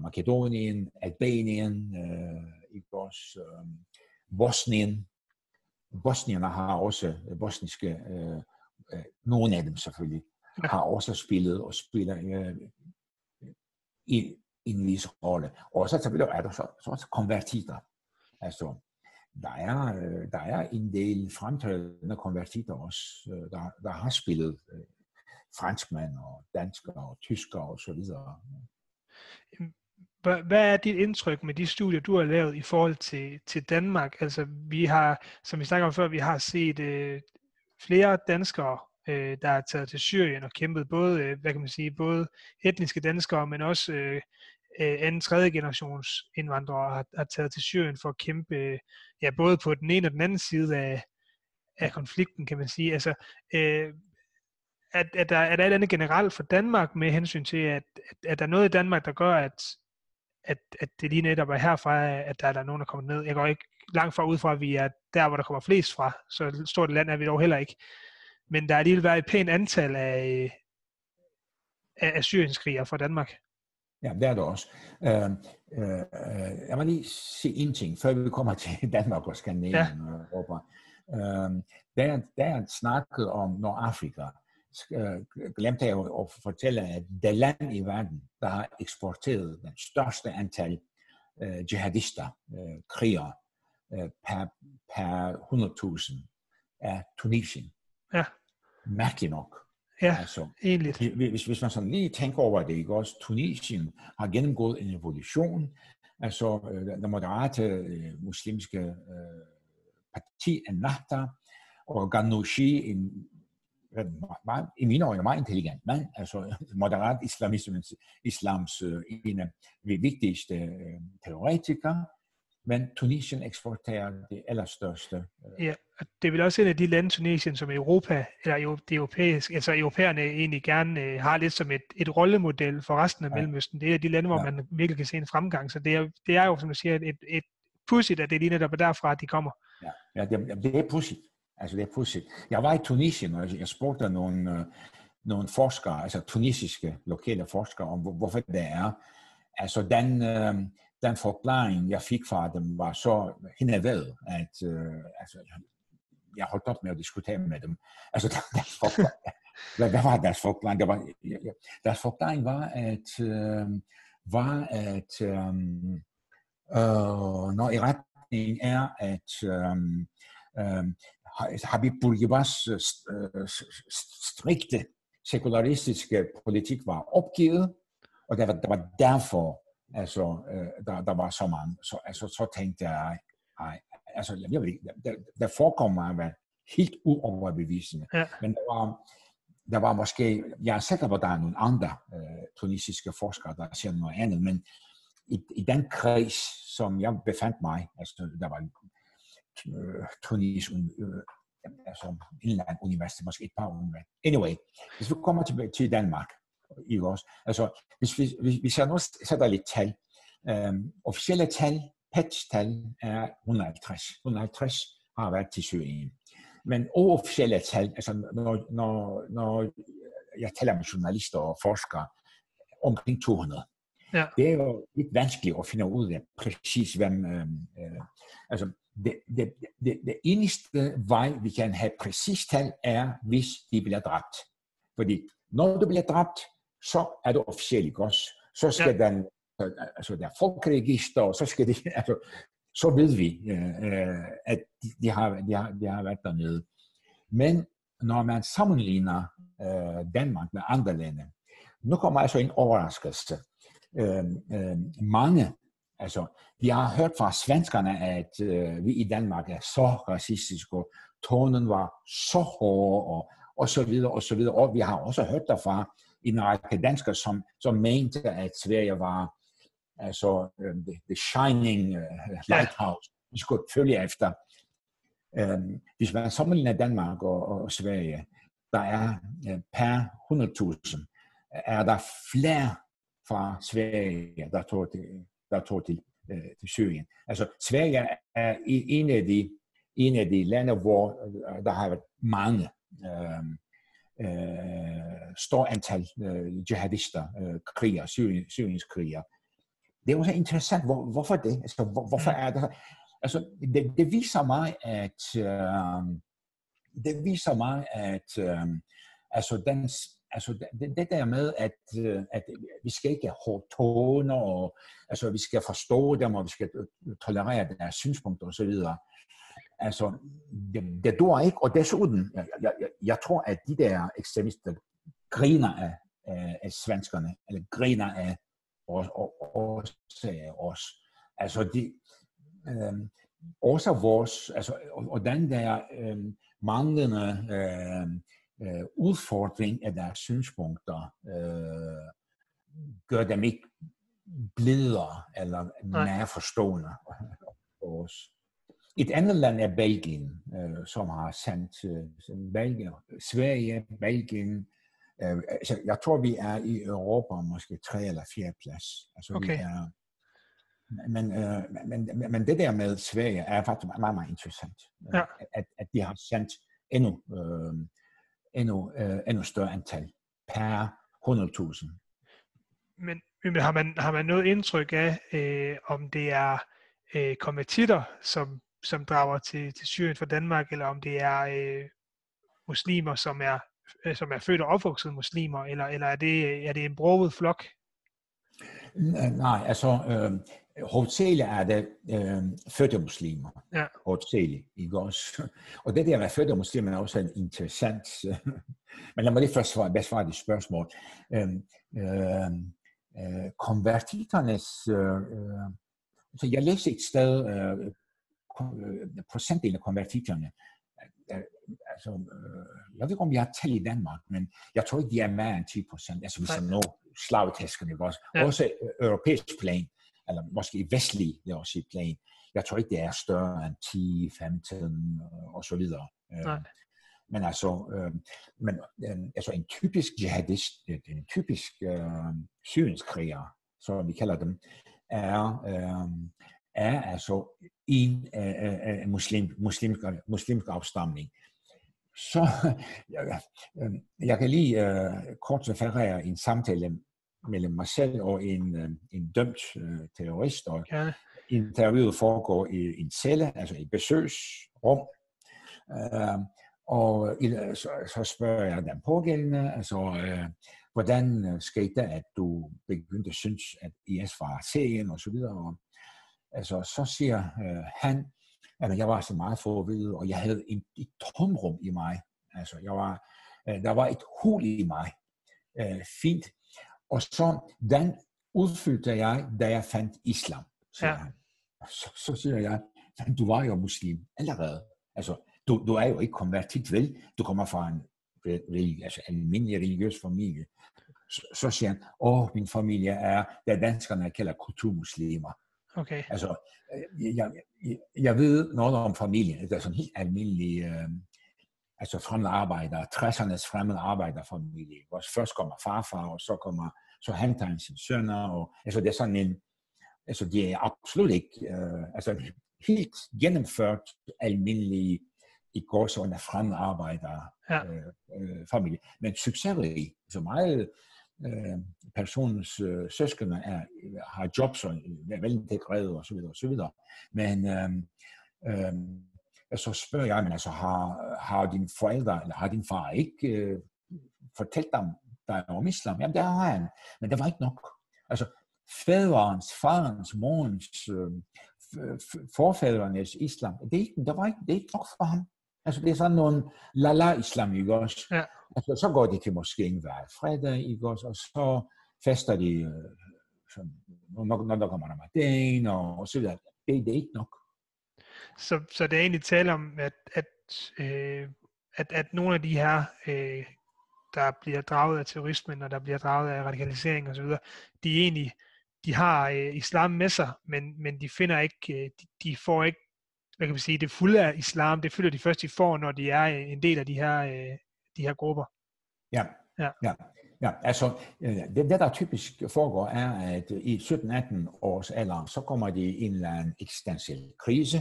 Makedonien, Albanien, øh, ikke også, øh, Bosnien. Bosnierne har også bosniske, øh, øh, nogle af dem selvfølgelig, har også spillet og spiller øh, i en vis rolle. Og så selvfølgelig er der så, så også konvertitter. Altså der er, øh, der er en del fremtrædende konvertitter også, øh, der, der har spillet øh, franskmænd og danskere og tyskere og så videre. Hvad er dit indtryk med de studier, du har lavet i forhold til, til Danmark? Altså, vi har, som vi snakker om før, vi har set øh, flere danskere, øh, der er taget til Syrien og kæmpet både, øh, hvad kan man sige, både etniske danskere, men også øh, øh anden tredje generations indvandrere har, har taget til Syrien for at kæmpe, øh, ja, både på den ene og den anden side af, af konflikten, kan man sige. Altså, øh, at, at der, er der et andet generelt for Danmark med hensyn til, at, at, at der er noget i Danmark, der gør, at, at, at det lige netop er herfra, at der, er der nogen, der kommer ned. Jeg går ikke langt fra ud fra, at vi er der, hvor der kommer flest fra, så stort et land er vi dog heller ikke. Men der er alligevel været et pænt antal af, af, af syrienskrigere fra Danmark. Ja, det er det også. Øh, øh, jeg må lige sige en ting, før vi kommer til Danmark og Skandinavien ja. og Europa. Øh, der, der snakket om Nordafrika. Øh, glemte jeg at fortælle, at det land i verden, der har eksporteret den største antal øh, jihadister, øh, krigere, øh, per, per 100.000, er Tunisien. Ja. Mærkeligt nok. Ja, altså, egentlig. Hvis, hvis man sådan lige tænker over det, ikke også, Tunisien har gennemgået en evolution, altså øh, den moderate øh, muslimske øh, parti Ennahda, og Ghanouchi, en meget, i mine øjne meget intelligent mand, altså moderat islamismens, islams øh, en af de vigtigste øh, teoretikere, men Tunisien eksporterer det allerstørste. Øh. Ja, og det er også en af de lande, Tunisien, som Europa, eller det europæiske, altså europæerne egentlig gerne øh, har lidt som et, et rollemodel for resten af ja. Mellemøsten. Det er de lande, hvor ja. man virkelig kan se en fremgang. Så det er, det er jo, som du siger, et, et pudsigt, at det er lige netop derfra, at de kommer. Ja, ja det, det er pudsigt. Altså det er pudsigt. Jeg var i Tunisien, og jeg spurgte nogle, øh, nogle forskere, altså tunisiske lokale forskere, om hvorfor det er. Altså den, øh, den forklaring, jeg fik fra dem, var så henad at øh, altså, jeg holdt op med at diskutere med dem. Altså deres forklaring, hvad, hvad var deres forklaring? Der var, deres forklaring var, at, øh, var, at øh, øh, når i retning er, at øh, øh, Habib Bourguibas øh, strikte sekularistiske politik var opgivet, og det var, det var derfor, altså, øh, der, der var så mange. Så, altså, så tænkte jeg, ej, altså, jeg ved ikke, der, der forekommer mig at helt uoverbevisende. Ja. Men der var, der var måske, jeg er sikker på, at der er nogle andre øh, tunisiske forskere, der siger noget andet, men i, i den kreds, som jeg befandt mig, altså der var øh, Tunis, øh, altså en eller anden universitet, måske et par universiteter. Anyway, hvis vi kommer til, til Danmark, i også, altså hvis vi, hvis, hvis jeg nu sætter lidt tal, øhm, officielle tal, PET-tal er 150. 150 har været til Syrien. Men uofficielle tal, altså når, når, når jeg taler med journalister og forskere, omkring 200. Ja. Det er jo lidt vanskeligt at finde ud af præcis, hvem... Øh, øh, altså, det, det, det, det eneste vej, vi kan have præcis tal, er, hvis de bliver dræbt. Fordi når du bliver dræbt, så er det officielt, ikke også? Så skal ja. den, altså der er folkeregister, og så skal de, altså, så ved vi, øh, at de, de, har, de, har, de har været dernede. Men når man sammenligner øh, Danmark med andre lande, nu kommer altså en overraskelse. Øh, øh, mange, altså, vi har hørt fra svenskerne, at øh, vi i Danmark er så racistiske, og tonen var så hård, og, og så videre, og så videre. Og vi har også hørt derfra en række danskere, som, som mente, at Sverige var altså uh, the, the shining uh, lighthouse, vi skulle følge efter. Um, hvis man sammenligner Danmark og, og Sverige, der er uh, per 100.000, er der flere fra Sverige, der tog til, der tog til, uh, til Syrien. Altså Sverige er en af de, en af de lande, hvor der har været mange uh, øh, stor antal øh, jihadister, øh, kriger, Syrien, Syriens kriger. Det er også interessant, hvor, hvorfor det? Altså, hvor, hvorfor er det? Altså, det, det viser mig, at øh, det viser mig, at øh, altså, den, altså det, det der med, at, øh, at vi skal ikke have hårde toner, og altså, vi skal forstå dem, og vi skal øh, tolerere deres synspunkter osv., Altså, det, det dur ikke, og desuden, jeg, jeg, jeg tror, at de der ekstremister griner af, af, af svenskerne, eller griner af os, og, os. Altså, de, øh, også vores, altså, og, og den der øh, manglende øh, øh, udfordring af deres synspunkter, øh, gør dem ikke blidere eller mere forstående for os. Et andet land er Belgien, øh, som har sendt øh, Belgien, Sverige, Belgien. Øh, altså, jeg tror, vi er i Europa måske tre eller fire plads. Altså, okay. vi er, men, øh, men, men det der med Sverige er faktisk meget, meget interessant. Ja. At, at de har sendt endnu, øh, endnu, øh, endnu større antal per 100.000. Men, men har, man, har man noget indtryk af, øh, om det er øh, konvertitter, som som drager til, til Syrien fra Danmark, eller om det er øh, muslimer, som er, øh, som er født og opvokset muslimer, eller, eller er, det, er det en broget flok? Nej, altså øh, hovedsageligt er det øh, fødte muslimer. Ja. Hovedsageligt, ikke også? Og det der med fødte muslimer er også en interessant... men lad mig lige først svare, besvare de spørgsmål. Øh, øh, øh, konvertiternes... Øh, øh, så jeg læste et sted, øh, procentdelen af konvertitterne, altså, øh, jeg ved ikke, om jeg har talt i Danmark, men jeg tror ikke, de er mere end 10 procent. Altså, hvis man når slagtæskerne, ikke også? Ja. Også øh, europæisk plan, eller måske i vestlig, det er også et plan. Jeg tror ikke, det er større end 10, 15 og så videre. Nej. Men altså, øh, men, øh, altså en typisk jihadist, en typisk øh, syrenskriger, som vi kalder dem, er, øh, er altså en øh, muslim, muslimsk, muslimsk afstamning. Så jeg, øh, jeg kan lige øh, kort referere en samtale mellem mig selv og en, øh, en dømt øh, terrorist, og ja. interviewet foregår i en celle, altså i besøgsrum. Øh, og så, så spørger jeg den pågældende, altså, øh, hvordan skete det, at du begyndte at synes, at IS var serien og så videre. Og, altså, så siger øh, han, at jeg var så meget forvidet, og jeg havde en, et tomrum i mig. Altså, jeg var, øh, der var et hul i mig. Øh, fint. Og så den udfyldte jeg, da jeg fandt islam, siger ja. han. Så, så siger jeg, du var jo muslim allerede. Altså, du, du er jo ikke konvertit, vel? Du kommer fra en altså almindelig religiøs familie. Så, så siger han, åh, min familie er, det danskerne kalder kulturmuslimer. Okay. Altså, øh, jeg, jeg, jeg ved noget om familien. Det er sådan helt almindelig, øh, altså fremmede arbejder, 60'ernes fremmede arbejderfamilie. Hvor først kommer farfar, og så kommer, så henter han sine sønner, og altså det er sådan en, altså det er absolut ikke, øh, altså helt gennemført almindelige i går så en fremmede arbejder ja. øh, øh, familie. Men succesrig, så meget øh, personens øh, søskende er, har jobs og er velintegreret og så videre og så videre. Men øh, øh, så spørger jeg, men altså har, har din forældre, eller har din far ikke øh, fortalt dem dig om islam? Jamen det har han, men det var ikke nok. Altså faderens, farens, morens, øh, forfædrenes islam, det er ikke, der var ikke, det er ikke nok for ham. Altså det er sådan nogle lala-islam, ikke også? Ja. Altså så går de til moskeen hver fredag, ikke også? Og så fester de, øh, så, når, når der kommer ramadan og, og så videre. Det, det er ikke nok. Så, så det er egentlig tale om, at, at, øh, at, at nogle af de her, øh, der bliver draget af terrorismen, og der bliver draget af radikalisering osv., de egentlig de har øh, islam med sig, men, men de finder ikke, øh, de, de får ikke hvad kan man sige, det fulde af islam, det føler de først, de får, når de er en del af de her, øh, de her grupper. Ja, ja. ja. Ja, altså øh, det, det der typisk foregår er, at i 17-18 års alder, så kommer de i en eller anden eksistentiel krise,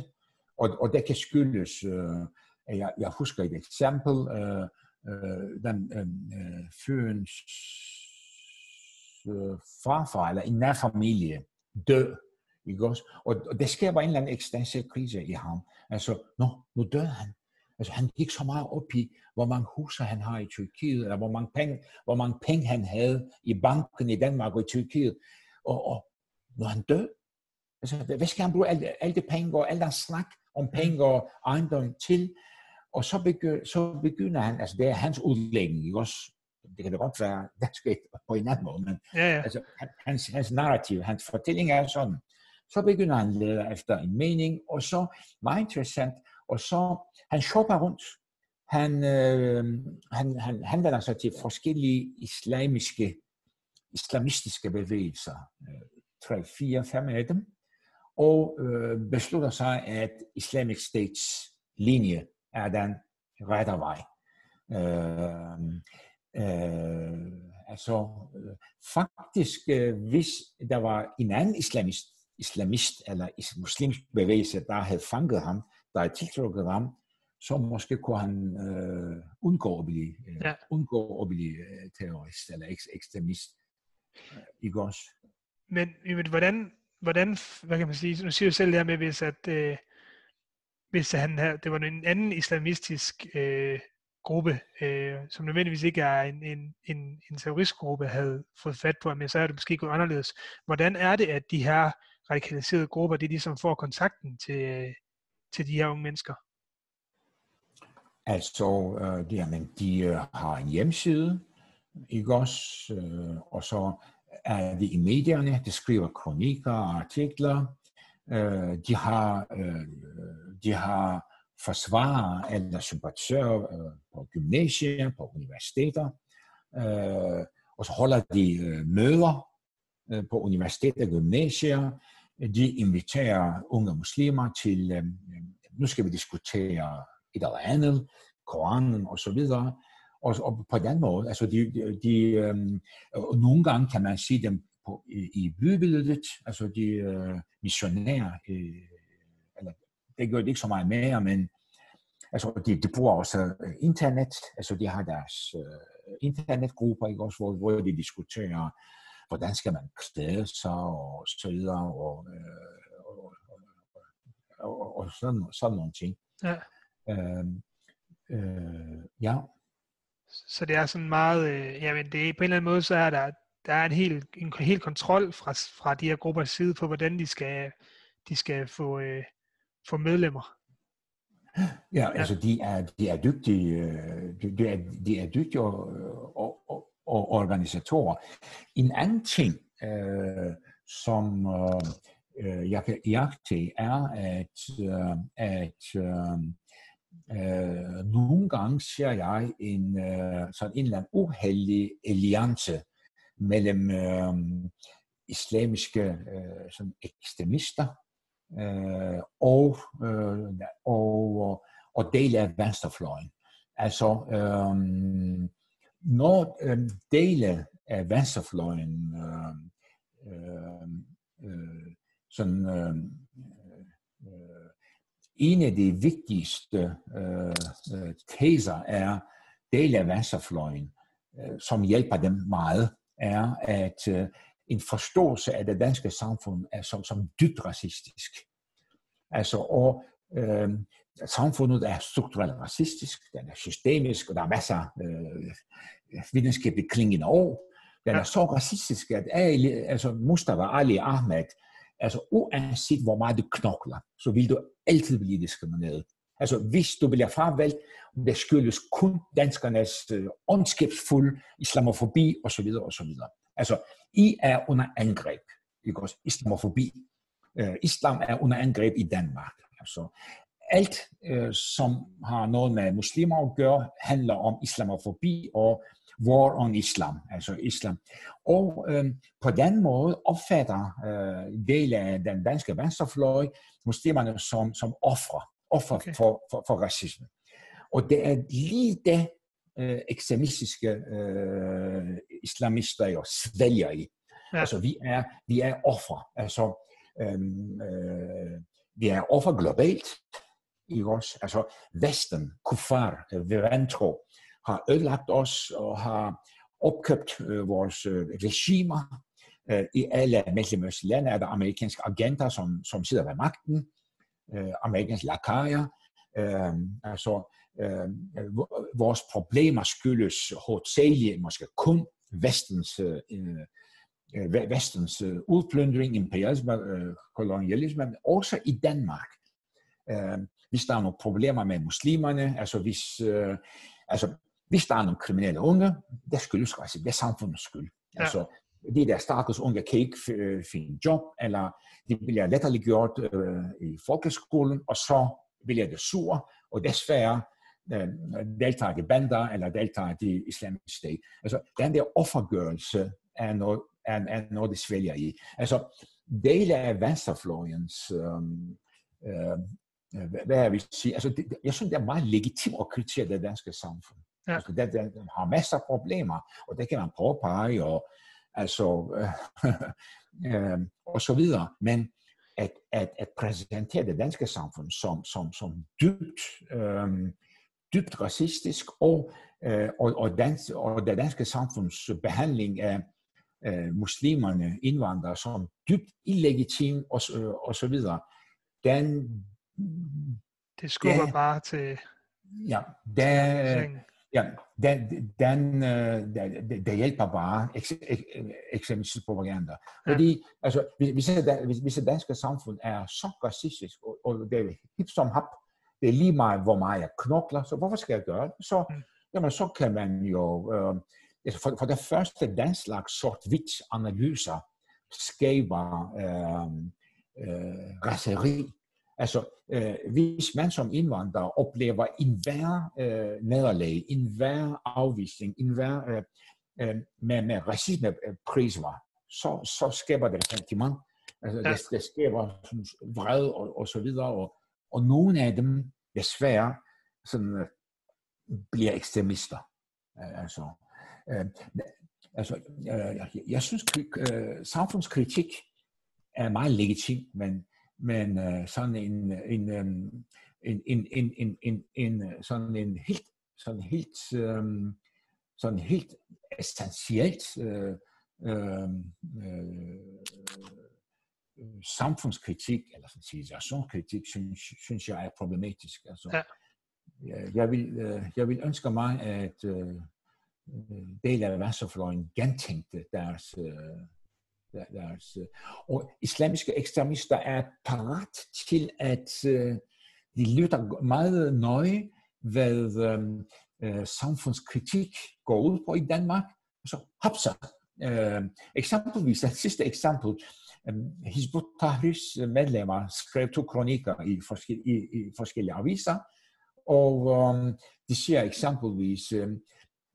og, og det kan skyldes, øh, jeg, jeg husker et eksempel, øh, øh, den øh, øh fyrens øh, farfar, eller en nær familie, død, ikke også? Og, og der skaber en eller anden eksistentiel krise i ham. Altså, nå, nu dør han. Altså, han gik så meget op i, hvor mange huse han har i Tyrkiet, eller hvor mange penge, hvor mange penge han havde i banken i Danmark og i Tyrkiet. Og, og når han dør, altså, hvad skal han bruge alt, alt det penge og alt den snak om penge og ejendom til? Og så begynder, så begynder han, altså det er hans udlægning, ikke også? Det kan det godt være, det skal på en anden måde, men ja, ja. Altså, hans, hans narrativ, hans fortælling er sådan, så begynder han at lede efter en mening, og så, meget interessant, og så, han shopper rundt. Han, øh, han, han, han vender sig til forskellige islamiske, islamistiske bevægelser, øh, tre, fire, fem af dem, og øh, beslutter sig, at Islamic States linje er den rette vej. Øh, øh, altså, øh, faktisk, øh, hvis der var en anden islamist, islamist eller muslimsk bevægelse, der havde fanget ham, der havde tiltrukket ham, så måske kunne han øh, undgå at blive, øh, ja. undgå at blive øh, terrorist eller ek- ekstremist. Øh, ikke også? Men, men hvordan, hvordan, hvad kan man sige, nu siger du selv det her med, hvis at, øh, hvis han her, det var en anden islamistisk øh, gruppe, øh, som nødvendigvis ikke er en, en, en, en terroristgruppe, havde fået fat på men så er det måske gået anderledes. Hvordan er det, at de her radikaliserede grupper, det er de, som får kontakten til, til de her unge mennesker? Altså, øh, jamen, men de øh, har en hjemmeside, ikke også? Øh, og så er de i medierne, de skriver kronikker og artikler. Øh, de, har, øh, de har forsvarer eller sympatisører øh, på gymnasier, på universiteter, øh, og så holder de øh, møder øh, på universiteter og gymnasier. De inviterer unge muslimer til, øh, nu skal vi diskutere et eller andet, Koranen og så videre. Og, og på den måde, altså de, de, de øh, nogle gange kan man sige dem på, i, i bybilledet, altså de øh, missionærer, øh, eller det gør det ikke så meget mere, men altså de, de bruger også øh, internet, altså de har deres øh, internetgrupper, ikke også, hvor, hvor de diskuterer, hvordan skal man klæde sig og så videre, og, øh, og, og, og, og sådan, sådan nogle ting. Ja. Øh, øh, ja. Så det er sådan meget, øh, jamen det er på en eller anden måde, så er der, der er en helt, en helt kontrol fra, fra de her gruppers side på, hvordan de skal, de skal få, øh, få medlemmer. Ja, ja, altså de er, de er dygtige, øh, de er, de er dygtige og, og, og, og organisatorer. En anden ting, øh, som øh, jeg kan iagte, er, at, øh, at øh, øh, nogle gange ser jeg en, øh, sådan en eller anden uheldig alliance mellem øh, islamiske øh, sådan ekstremister øh, og, øh, og, og dele af venstrefløjen. Altså, øh, når øh, dele af venstrefløjen øh, øh, øh sådan, øh, en af de vigtigste øh, øh, teser er dele af venstrefløjen, øh, som hjælper dem meget, er, at øh, en forståelse af det danske samfund er som, som dybt racistisk. Altså, og øh, samfundet er strukturelt racistisk, den er systemisk, og der er masser af øh, videnskabeligt klingende over. Den er så racistisk, at Ali, altså Mustafa Ali Ahmed, altså uanset hvor meget du knokler, så vil du altid blive diskrimineret. Altså hvis du bliver fravalgt, det skyldes kun danskernes øh, ondskabsfuld islamofobi osv. osv. Altså, I er under angreb. Ikke også? Islamofobi. Øh, islam er under angreb i Danmark. Altså, alt, øh, som har noget med muslimer at gøre, handler om islamofobi og war on islam, altså islam. Og øh, på den måde opfatter øh, del af den danske venstrefløj muslimerne som, som ofre, offer okay. for, for, for racisme. Og det er lige det, øh, ekstremistiske øh, islamister jo svælger i. Ja. Altså, vi er, vi er offer. Altså, øhm, øh, vi er offer globalt. Ikke også? Altså, Vesten, kuffar, øh, vantro, har ødelagt os og har opkøbt øh, vores øh, regimer. Øh, I alle mellemøstlige lande er der amerikanske agenter, som, som sidder ved magten. Øh, amerikanske lakajer. Øh, altså, øh, vores problemer skyldes hovedsageligt, måske kun vestens, øh, øh vestens øh, udplyndring, imperialisme, øh, kolonialisme, men også i Danmark. Øh, hvis der er nogle problemer med muslimerne, altså hvis, øh, altså, hvis der er nogle kriminelle unge, det skyldes racisme, det er samfundets skyld. Ja. Altså, de der stakkels unge kan ikke finde job, eller de bliver letterligt gjort øh, i folkeskolen, og så bliver det sur, og desværre øh, deltager i bander eller deltager i islamisk stat. Altså, den der offergørelse er noget, er, er noget, det svælger i. Altså, dele af venstrefløjens, øh, øh, hvad jeg vil sige, altså, det, jeg synes, det er meget legitimt at kritisere det danske samfund. Ja. Altså, det, det, det har masser af problemer, og det kan man påpege, og altså, øh, øh, og så videre. Men at, at, at præsentere det danske samfund som, som, som dybt øh, dybt racistisk, og, øh, og, og, dans, og det danske samfunds behandling af øh, muslimerne, indvandrere, som dybt illegitim og, øh, og så videre, den... Det skubber den, bare til... Ja, den, ja, den, den, den, den hjælper bare eksempelvis propaganda. Ja. Fordi altså, hvis, hvis, hvis det danske samfund er så racistisk, og, og det er hip som hap, det er lige meget, hvor meget jeg knokler, så hvorfor skal jeg gøre det? Så, mm. jamen, så kan man jo, øh, altså for, for det første, den slags sort-hvidt analyser skaber øh, øh, raseri. Altså, øh, hvis man som indvandrer oplever en hver øh, nederlag, en hver afvisning, en hver øh, øh, med, med racismeprismer, så, så skaber det sentiment. Altså, ja. det, det skaber sådan, vred og, og så videre, og, og nogle af dem, desværre, sådan, øh, bliver ekstremister. Altså, øh, altså øh, jeg, jeg synes, øh, samfundskritik er meget legitim, men, men øh, sådan en, en, en, en, en, en, en, en, en, sådan en helt, sådan helt, øh, sådan helt essentielt øh, øh, øh, samfundskritik, eller sådan civilisationskritik, synes, synes jeg er problematisk. Altså, ja. jeg, vil, øh, jeg vil ønske mig, at øh, del af venstrefløjen gentænkte deres, deres... Øh, og islamiske ekstremister er parat til at øh, de lytter meget nøje, hvad øh, øh, samfundskritik går ud på i Danmark. Så hopsa. Øh, eksempelvis, det sidste eksempel, øh, Hizbut Tahrirs medlemmer skrev to kronikker i, forskel, i, i forskellige aviser, og øh, de siger eksempelvis, øh,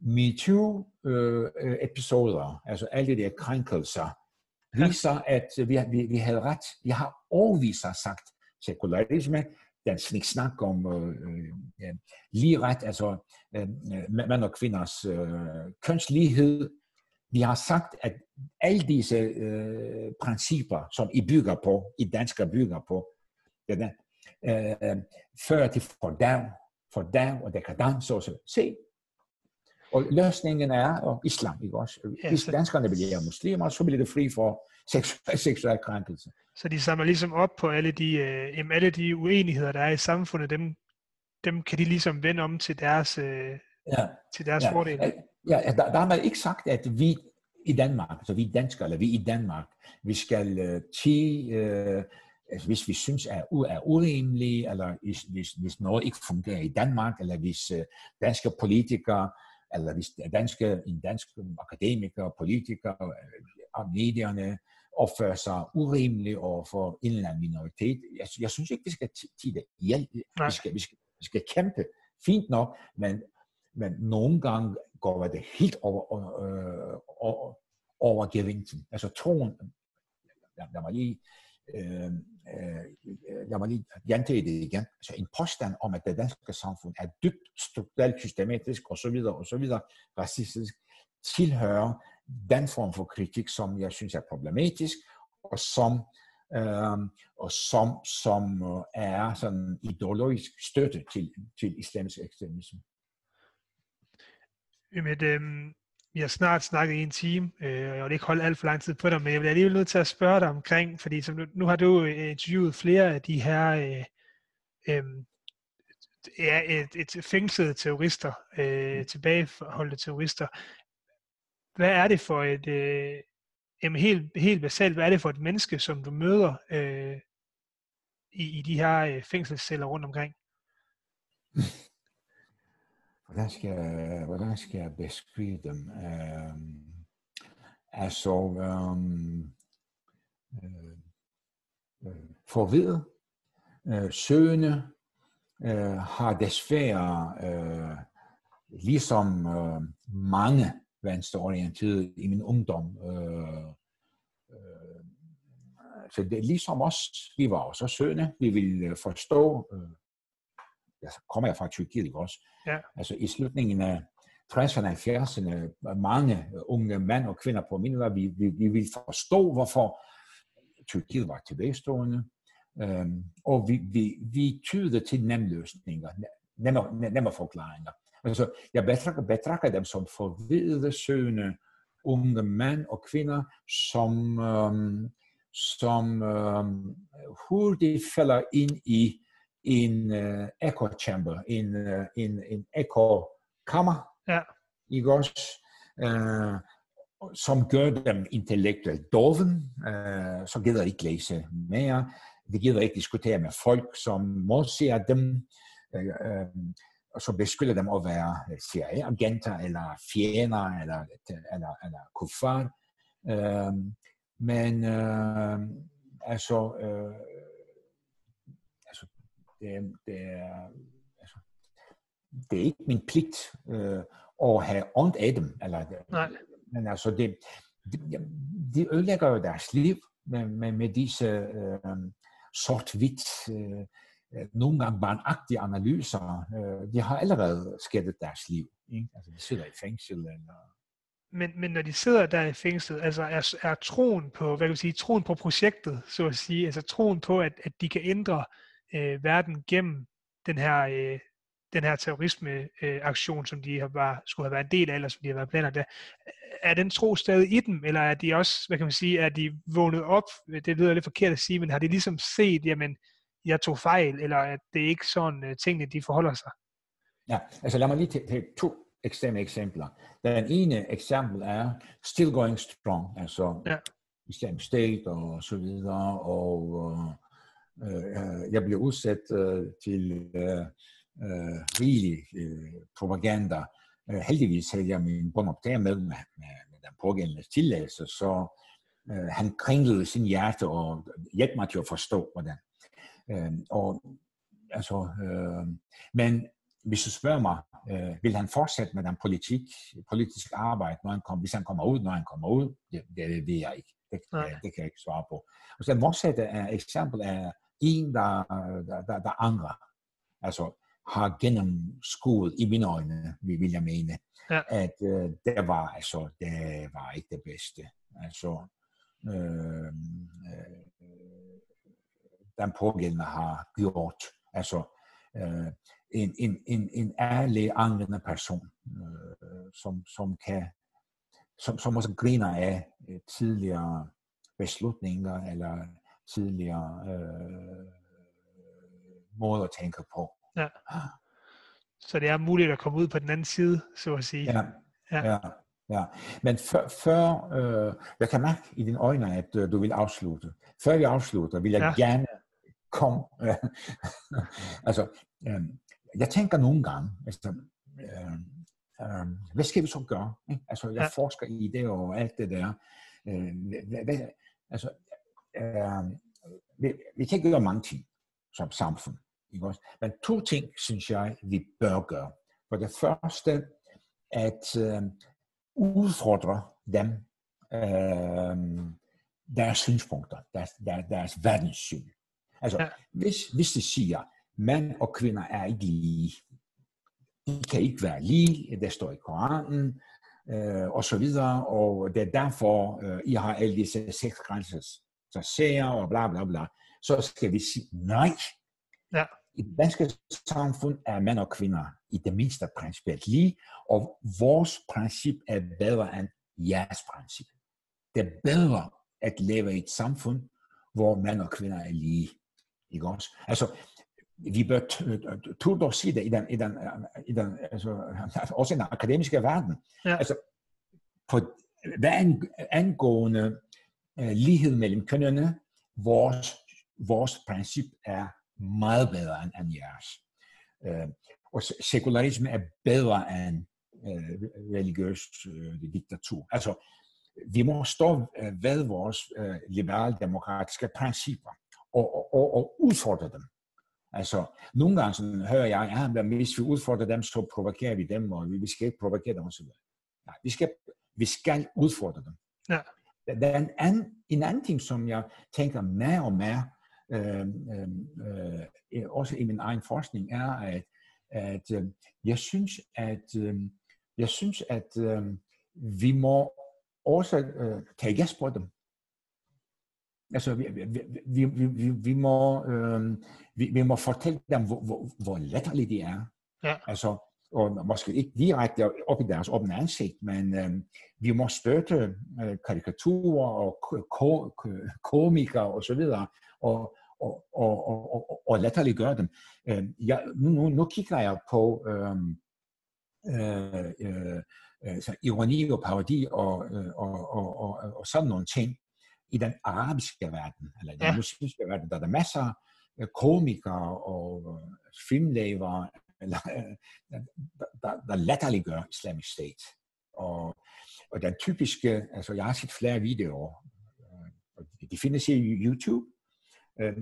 MeToo-episoder, øh, altså alle de der krænkelser, viser, at øh, vi, vi, vi havde ret. Vi har overviser sagt sekularisme, den snak om øh, øh, lige ret, altså øh, øh mand og kvinders øh, kønslighed. Vi har sagt, at alle disse øh, principper, som I bygger på, I danskere bygger på, ja, øh, fører til fordærv, fordærv og dekadans. Og så. Se, og løsningen er og islam, ikke også? Hvis danskerne bliver muslimer, så bliver det fri for seksuel krænkelse. Så de samler ligesom op på alle de, øh, alle de uenigheder, der er i samfundet, dem, dem kan de ligesom vende om til deres, øh, ja. til deres ja. fordel. Ja, ja der, der har man ikke sagt, at vi i Danmark, altså vi danskere, eller vi i Danmark, vi skal øh, til, øh, altså hvis vi synes er, er urimelige, eller hvis, hvis, hvis noget ikke fungerer i Danmark, eller hvis øh, danske politikere eller hvis danske, en dansk akademiker, politikere og medierne opfører sig urimeligt over for en eller anden minoritet. Jeg, jeg synes ikke, vi skal til det ihjel. Vi skal, vi, skal, vi skal kæmpe. Fint nok, men, men nogle gange går det helt over, øh, over, over gevinsten. Altså troen, lad, lad mig lige øh, øh, lad mig lige gentage det igen, altså en påstand om, at det danske samfund er dybt strukturelt systematisk osv. osv. racistisk, tilhører den form for kritik, som jeg synes er problematisk, og som, øh, og som, som øh, er sådan ideologisk støtte til, til islamisk ekstremisme. Jamen, øh, vi har snart snakket i en time, øh, og jeg vil ikke holde alt for lang tid på dig, men jeg vil alligevel nødt til at spørge dig omkring, fordi som nu, nu har du øh, interviewet flere af de her øh, øh, ja, et, et fængslede terrorister, øh, mm. tilbageholdte terrorister. Hvad er det for et, øh, jamen helt, helt basalt, hvad er det for et menneske, som du møder øh, i, i de her øh, fængselsceller rundt omkring? hvordan skal, jeg, hvordan skal jeg beskrive dem? Øhm, øh, altså, um, øh, uh, forvidet, uh, øh, søgende, øh, har desværre, øh, ligesom øh, mange venstreorienterede i min ungdom, øh, uh, så det er ligesom os, vi var også søgende, vi ville øh, forstå, øh, jeg kommer jeg fra Tyrkiet, ikke også? Ja. Altså i slutningen af 60'erne og 70'erne, mange unge mænd og kvinder på min vi, vi, vi ville forstå, hvorfor Tyrkiet var tilbagestående, øhm, og vi, vi, vi tyder til nemløsninger, nemme, nemme forklaringer. Altså, jeg betragter, betragter dem som forvidede søgende unge mænd og kvinder, som, øhm, som øhm, hurtigt falder ind i en uh, echo chamber, en, uh, en, en echo kammer, ja. ikke også? Uh, som gør dem intellektuelt doven, uh, så gider de ikke læse mere, de gider ikke diskutere med folk, som modsiger dem, uh, uh, og så beskylder dem at være CIA-agenter, eller fjender, eller, eller, eller kuffar. Uh, men uh, altså, altså det, det, er, altså, det er ikke min pligt øh, at have ondt af dem. Eller, Nej. Men altså, det, de, de ødelægger jo deres liv med, med, med disse øh, sort-hvidt, øh, nogle gange barnagtige analyser. Øh, de har allerede skættet deres liv. Ikke? Altså, de sidder i fængsel eller men, men når de sidder der i fængslet, altså er, er troen på, hvad kan man sige, troen på projektet, så at sige, altså troen på, at, at de kan ændre øh, verden gennem den her, øh, den her terrorisme-aktion, øh, som de har bare, skulle have været en del af, eller som de har været planer der, er den tro stadig i dem, eller er de også, hvad kan man sige, er de vågnet op, det lyder lidt forkert at sige, men har de ligesom set, jamen, jeg tog fejl, eller at det er ikke sådan, uh, tingene de forholder sig? Ja, altså lad mig lige tage to ekstreme eksempler. Den ene eksempel er still going strong, altså ja. Islamic State og så videre, og øh, jeg bliver udsat øh, til øh, øh, rigelig øh, propaganda. Øh, heldigvis havde jeg min båndoptager med, med, med, den pågældende tilladelse, så øh, han kringlede sin hjerte og hjalp mig til at forstå, hvordan. Øh, og, altså, øh, men hvis du spørger mig, øh, vil han fortsætte med den politik, politisk arbejde, når han kom, hvis han kommer ud, når han kommer ud? Det, det ved jeg ikke. Det, det, det kan jeg ikke svare på. Og så er, eksempel er en, der, der, der, der angrer. Altså har gennemskuet i mine øjne, vil jeg mene, ja. at øh, det var altså, det var ikke det bedste. Altså, øh, øh, den pågældende har gjort, altså, øh, en, en, en, en ærlig, angrende person, øh, som, som kan som, som også griner af øh, tidligere beslutninger eller tidligere øh, måder at tænke på. Ja. Så det er muligt at komme ud på den anden side, så at sige. Ja, ja. ja. ja. Men før, før øh, jeg kan mærke i dine øjne, at øh, du vil afslutte. Før vi afslutter, vil jeg ja. gerne komme. altså, øh, jeg tænker nogle gange, altså, øh, øh, hvad skal vi så gøre? Ikke? Altså, jeg ja. forsker i det og alt det der. Øh, hvad, altså, øh, vi, vi kan gøre mange ting som samfund. Ikke også? Men to ting, synes jeg, vi bør gøre. For det første, at øh, udfordre dem, øh, deres synspunkter, deres, deres, deres verdenssyn. Altså, ja. hvis, hvis de siger, mænd og kvinder er ikke lige. De kan ikke være lige, det står i Koranen, øh, og så videre, og det er derfor, øh, I har alle disse seks grænser, så ser og bla bla bla. Så skal vi sige nej. Ja. I det danske samfund er mænd og kvinder i det mindste principielt lige, og vores princip er bedre end jeres princip. Det er bedre at leve i et samfund, hvor mænd og kvinder er lige. Ikke også? Altså, vi bør turde dog sige det i den, i den, i den altså, også i den akademiske verden. Ja. Altså, på, hvad angående uh, lighed mellem kønnene, vores, vores princip er meget bedre end, end jeres. Uh, og sekularisme er bedre end uh, religiøs diktatur. Altså, vi må stå ved vores øh, liberaldemokratiske principper og, og, og, og udfordre dem. Altså, nogle gange sådan, hører jeg, ja, hvis vi udfordrer dem, så provokerer vi dem, og vi skal ikke provokere dem osv. Nej, vi skal, vi skal udfordre dem. Ja. Der er en anden, en anden ting, som jeg tænker mere og mere, øh, øh, også i min egen forskning, er, at, at øh, jeg synes, at, øh, jeg synes, at øh, vi må også øh, tage gæst på dem. Altså, vi, vi, vi, vi, vi, må, øh, vi, vi må fortælle dem, hvor, hvor, hvor latterlige de er. Ja. Altså, og måske ikke direkte op i deres åbne ansigt, men øh, vi må støtte øh, karikaturer og ko, ko, komikere og så videre, og, og, og, og, og, latterliggøre dem. Øh, jeg, nu, nu kigger jeg på øh, øh, øh, så ironi og parodi og, øh, og, og, og, og sådan nogle ting, i den arabiske verden, eller den ja. muslimske verden, der er der masser af komikere og filmlaver, eller, Øh, der, der latterliggør islamisk stat. Og, og den typiske, altså jeg har set flere videoer, øh, og de findes i YouTube, øh,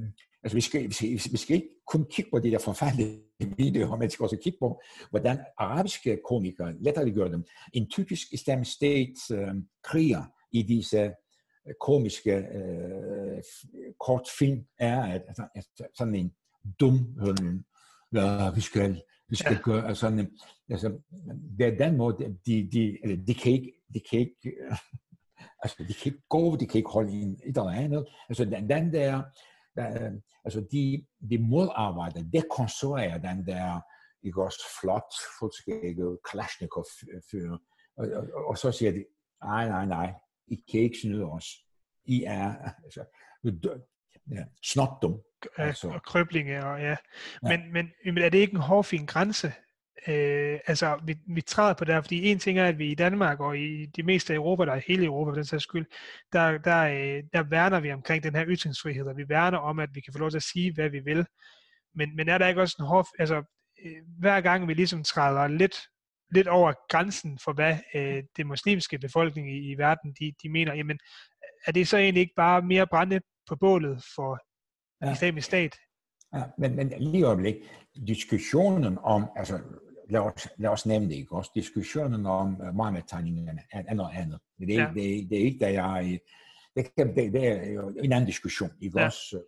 Altså, vi skal, vi, skal, vi skal ikke kun kigge på de der forfærdelige videoer, men vi skal også kigge på, hvordan arabiske komikere latterliggør dem. En typisk islamisk State øh, kriger i disse komiske øh, kortfilm er, at, at, at sådan en dum, sådan, ja, vi skal, vi skal ja. gøre, altså, altså, det er den måde, de, de, de kan ikke, de kan ikke, altså, de kan ikke gå, de kan ikke holde en, et eller andet. Altså, den, den der, der, altså, de, de modarbejder, det konstruerer den der, ikke også flot, fuldskægget Kalashnikov fyr. Og, og, og, så siger de, nej, nej, nej, I kan ikke snyde os. I er, altså, ja, snot dem. Altså. Og krøblinge, og ja. Men, ja. men er det ikke en hårfin grænse? Øh, altså, vi, vi træder på det fordi en ting er, at vi i Danmark og i de meste af Europa, der er hele Europa for den sags skyld, der, der, øh, der værner vi omkring den her ytringsfrihed, og vi værner om, at vi kan få lov til at sige, hvad vi vil. Men, men er der ikke også en hård, altså, øh, hver gang vi ligesom træder lidt, lidt over grænsen for, hvad øh, det muslimske befolkning i, i verden, de, de mener, jamen, er det så egentlig ikke bare mere brænde på bålet for ja. islamisk stat? Ja, men, men lige øjeblik, diskussionen om, altså lad os, lad os nævne det, ikke også? Diskussionen om uh, Mohammed-tegningerne er noget andet. Det er, ja. det, det, det er ikke, da jeg... Det, det, det er jo en anden diskussion, ikke ja. også?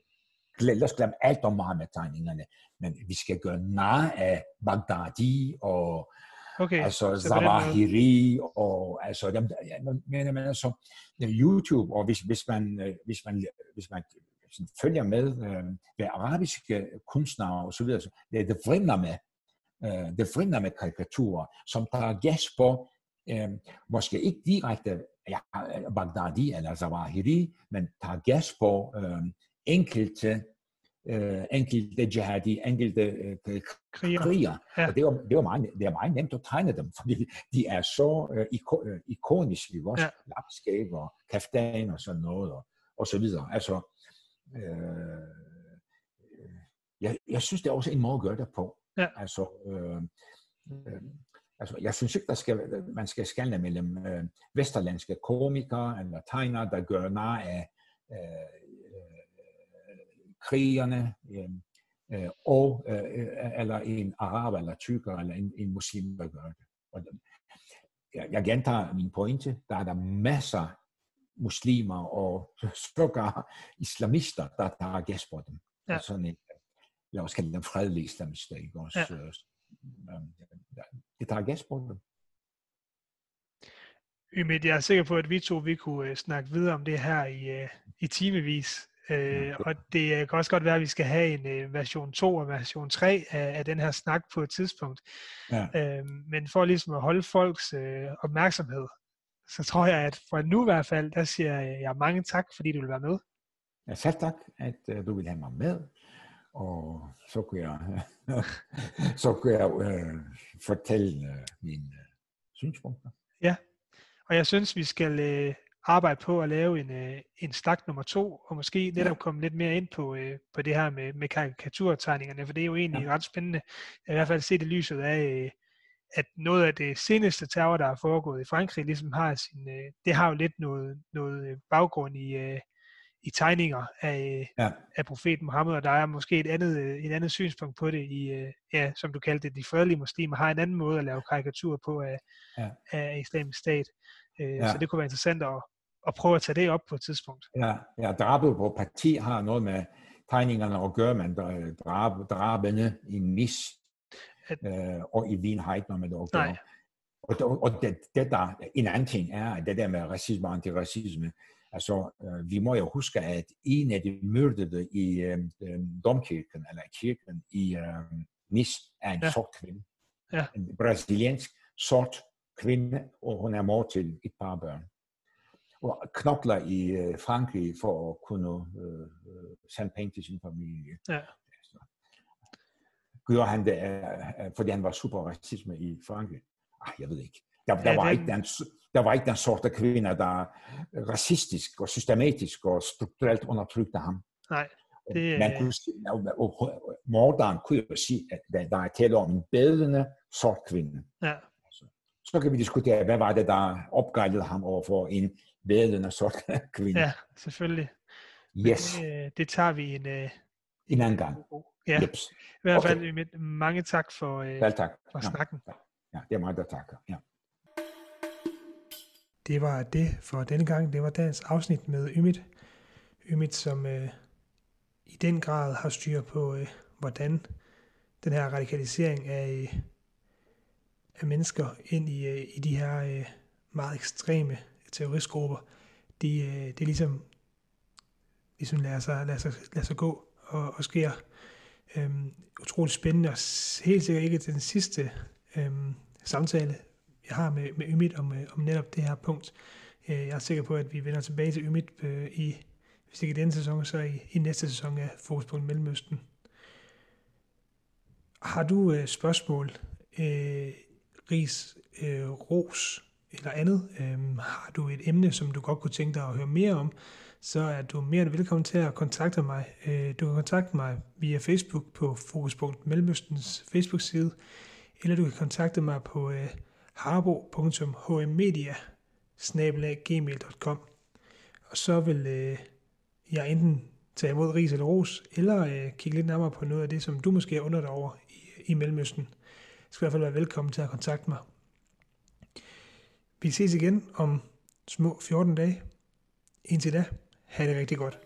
Lad os glemme alt om Mohammed-tegningerne, men vi skal gøre nar af Baghdadi og okay. altså Zawahiri og altså dem, ja, men, men altså YouTube og hvis, hvis man øh, hvis man hvis man følger med øh, hvad arabiske kunstnere og så videre, det, det vrimler med øh, det vrimler med karikaturer, som tager gas på, øh, måske ikke direkte ja, Baghdadi eller Zawahiri, men tager gas på øh, enkelte øh, enkelte jihadi, enkelte øh, kriger. kriger. Ja. Og det, var, det, var meget, det er meget nemt at tegne dem, fordi de er så øh, iko, øh, ikoniske, også ja. lapskab og kaftan og sådan noget, og, og så videre. Altså, øh, jeg, jeg synes, det er også en måde at gøre det på. Ja. Altså, øh, øh, altså, jeg synes ikke, der skal, man skal skelne mellem øh, vesterlandske komikere eller tegnere, der gør nar af øh, krigerne, øh, øh, og, øh, eller en araber, eller tykker, eller en, en muslim, der gør det. Og jeg, jeg gentager min pointe, der er der masser muslimer og sågar islamister, der tager gas på dem. Ja. Sådan en, lad os kalde dem fredelige islamister, ikke også? Ja. Det tager gas på dem. Ymit, jeg er sikker på, at vi to vi kunne snakke videre om det her i, i timevis. Øh, og det kan også godt være, at vi skal have en øh, version 2 og version 3 af, af den her snak på et tidspunkt. Ja. Øh, men for ligesom at holde folks øh, opmærksomhed, så tror jeg, at for nu i hvert fald, der siger jeg mange tak, fordi du vil være med. Ja, selv tak, at uh, du vil have mig med. Og så kunne jeg, så kunne jeg uh, fortælle uh, mine uh, synspunkter. Ja, og jeg synes, vi skal uh, arbejde på at lave en, øh, en stak nummer to, og måske netop komme lidt mere ind på, øh, på det her med, med karikaturtegningerne, for det er jo egentlig ja. ret spændende, i hvert fald set i lyset af, øh, at noget af det seneste terror, der er foregået i Frankrig, ligesom har sin, øh, det har jo lidt noget, noget baggrund i, øh, i tegninger af, ja. af profeten Mohammed, og der er måske et andet, et andet synspunkt på det, i, ja, som du kaldte det, de fredelige muslimer har en anden måde at lave karikatur på af, ja. af islamisk stat. Ja. Så det kunne være interessant at, og prøve at tage det op på et tidspunkt. Ja, ja drabet på parti har noget med tegningerne at gøre, men drab, drabene i Nis at, øh, og i Wien har ikke noget med det at gøre. Nej. Og, og det, det der, en anden ting er, det der med racisme og antiracisme, altså øh, vi må jo huske, at en af de myrdede i øh, domkirken, eller kirken i øh, Nis, er en ja. sort kvinde. Ja. En brasiliansk sort kvinde, og hun er mor til et par børn og knokler i øh, Frankrig for at kunne øh, sende penge til sin familie. Ja. Gjorde han det, øh, fordi han var super racisme i Frankrig? Ah, jeg ved ikke. Der, der, ja, var ikke den, der var ikke den sorte kvinder, der racistisk og systematisk og strukturelt undertrykte ham. Nej. Det... Man kunne sige, og morderen kunne jo sige, at der er tale om en bedende sort kvinde. Ja. Så kan vi diskutere, hvad var det, der opgejlede ham over for en vædende sort kvinde. Ja, selvfølgelig. Yes. det, øh, det tager vi en, øh, en anden gang. Ja, Jeps. i hvert fald okay. mange tak for, øh, Vel tak. for Ja, snakken. ja, det er mig, der takker. Ja. Det var det for denne gang. Det var dagens afsnit med Ymit. Ymit, som øh, i den grad har styr på, øh, hvordan den her radikalisering af, øh, af mennesker ind i, øh, i de her øh, meget ekstreme terroristgrupper, de, øh, det ligesom, ligesom lader, sig, lader, sig, lader sig gå og, og sker. Øhm, utroligt spændende, og helt sikkert ikke den sidste øhm, samtale, jeg har med, med Ymit om, øh, om netop det her punkt. Øh, jeg er sikker på, at vi vender tilbage til Ymit øh, i, hvis ikke i denne sæson, så i, i næste sæson af Fokuspunkt Mellemøsten. Har du øh, spørgsmål, øh, ris, øh, ros eller andet? Øh, har du et emne, som du godt kunne tænke dig at høre mere om, så er du mere end velkommen til at kontakte mig. Øh, du kan kontakte mig via Facebook på Fokuspunkt Mellemøstens Facebook-side, eller du kan kontakte mig på øh, harbo.hmmedia og så vil øh, jeg enten tage imod ris eller ros, eller øh, kigge lidt nærmere på noget af det, som du måske er under dig over i, i Mellemøsten. Du skal i hvert fald være velkommen til at kontakte mig. Vi ses igen om små 14 dage. Indtil da, have det rigtig godt.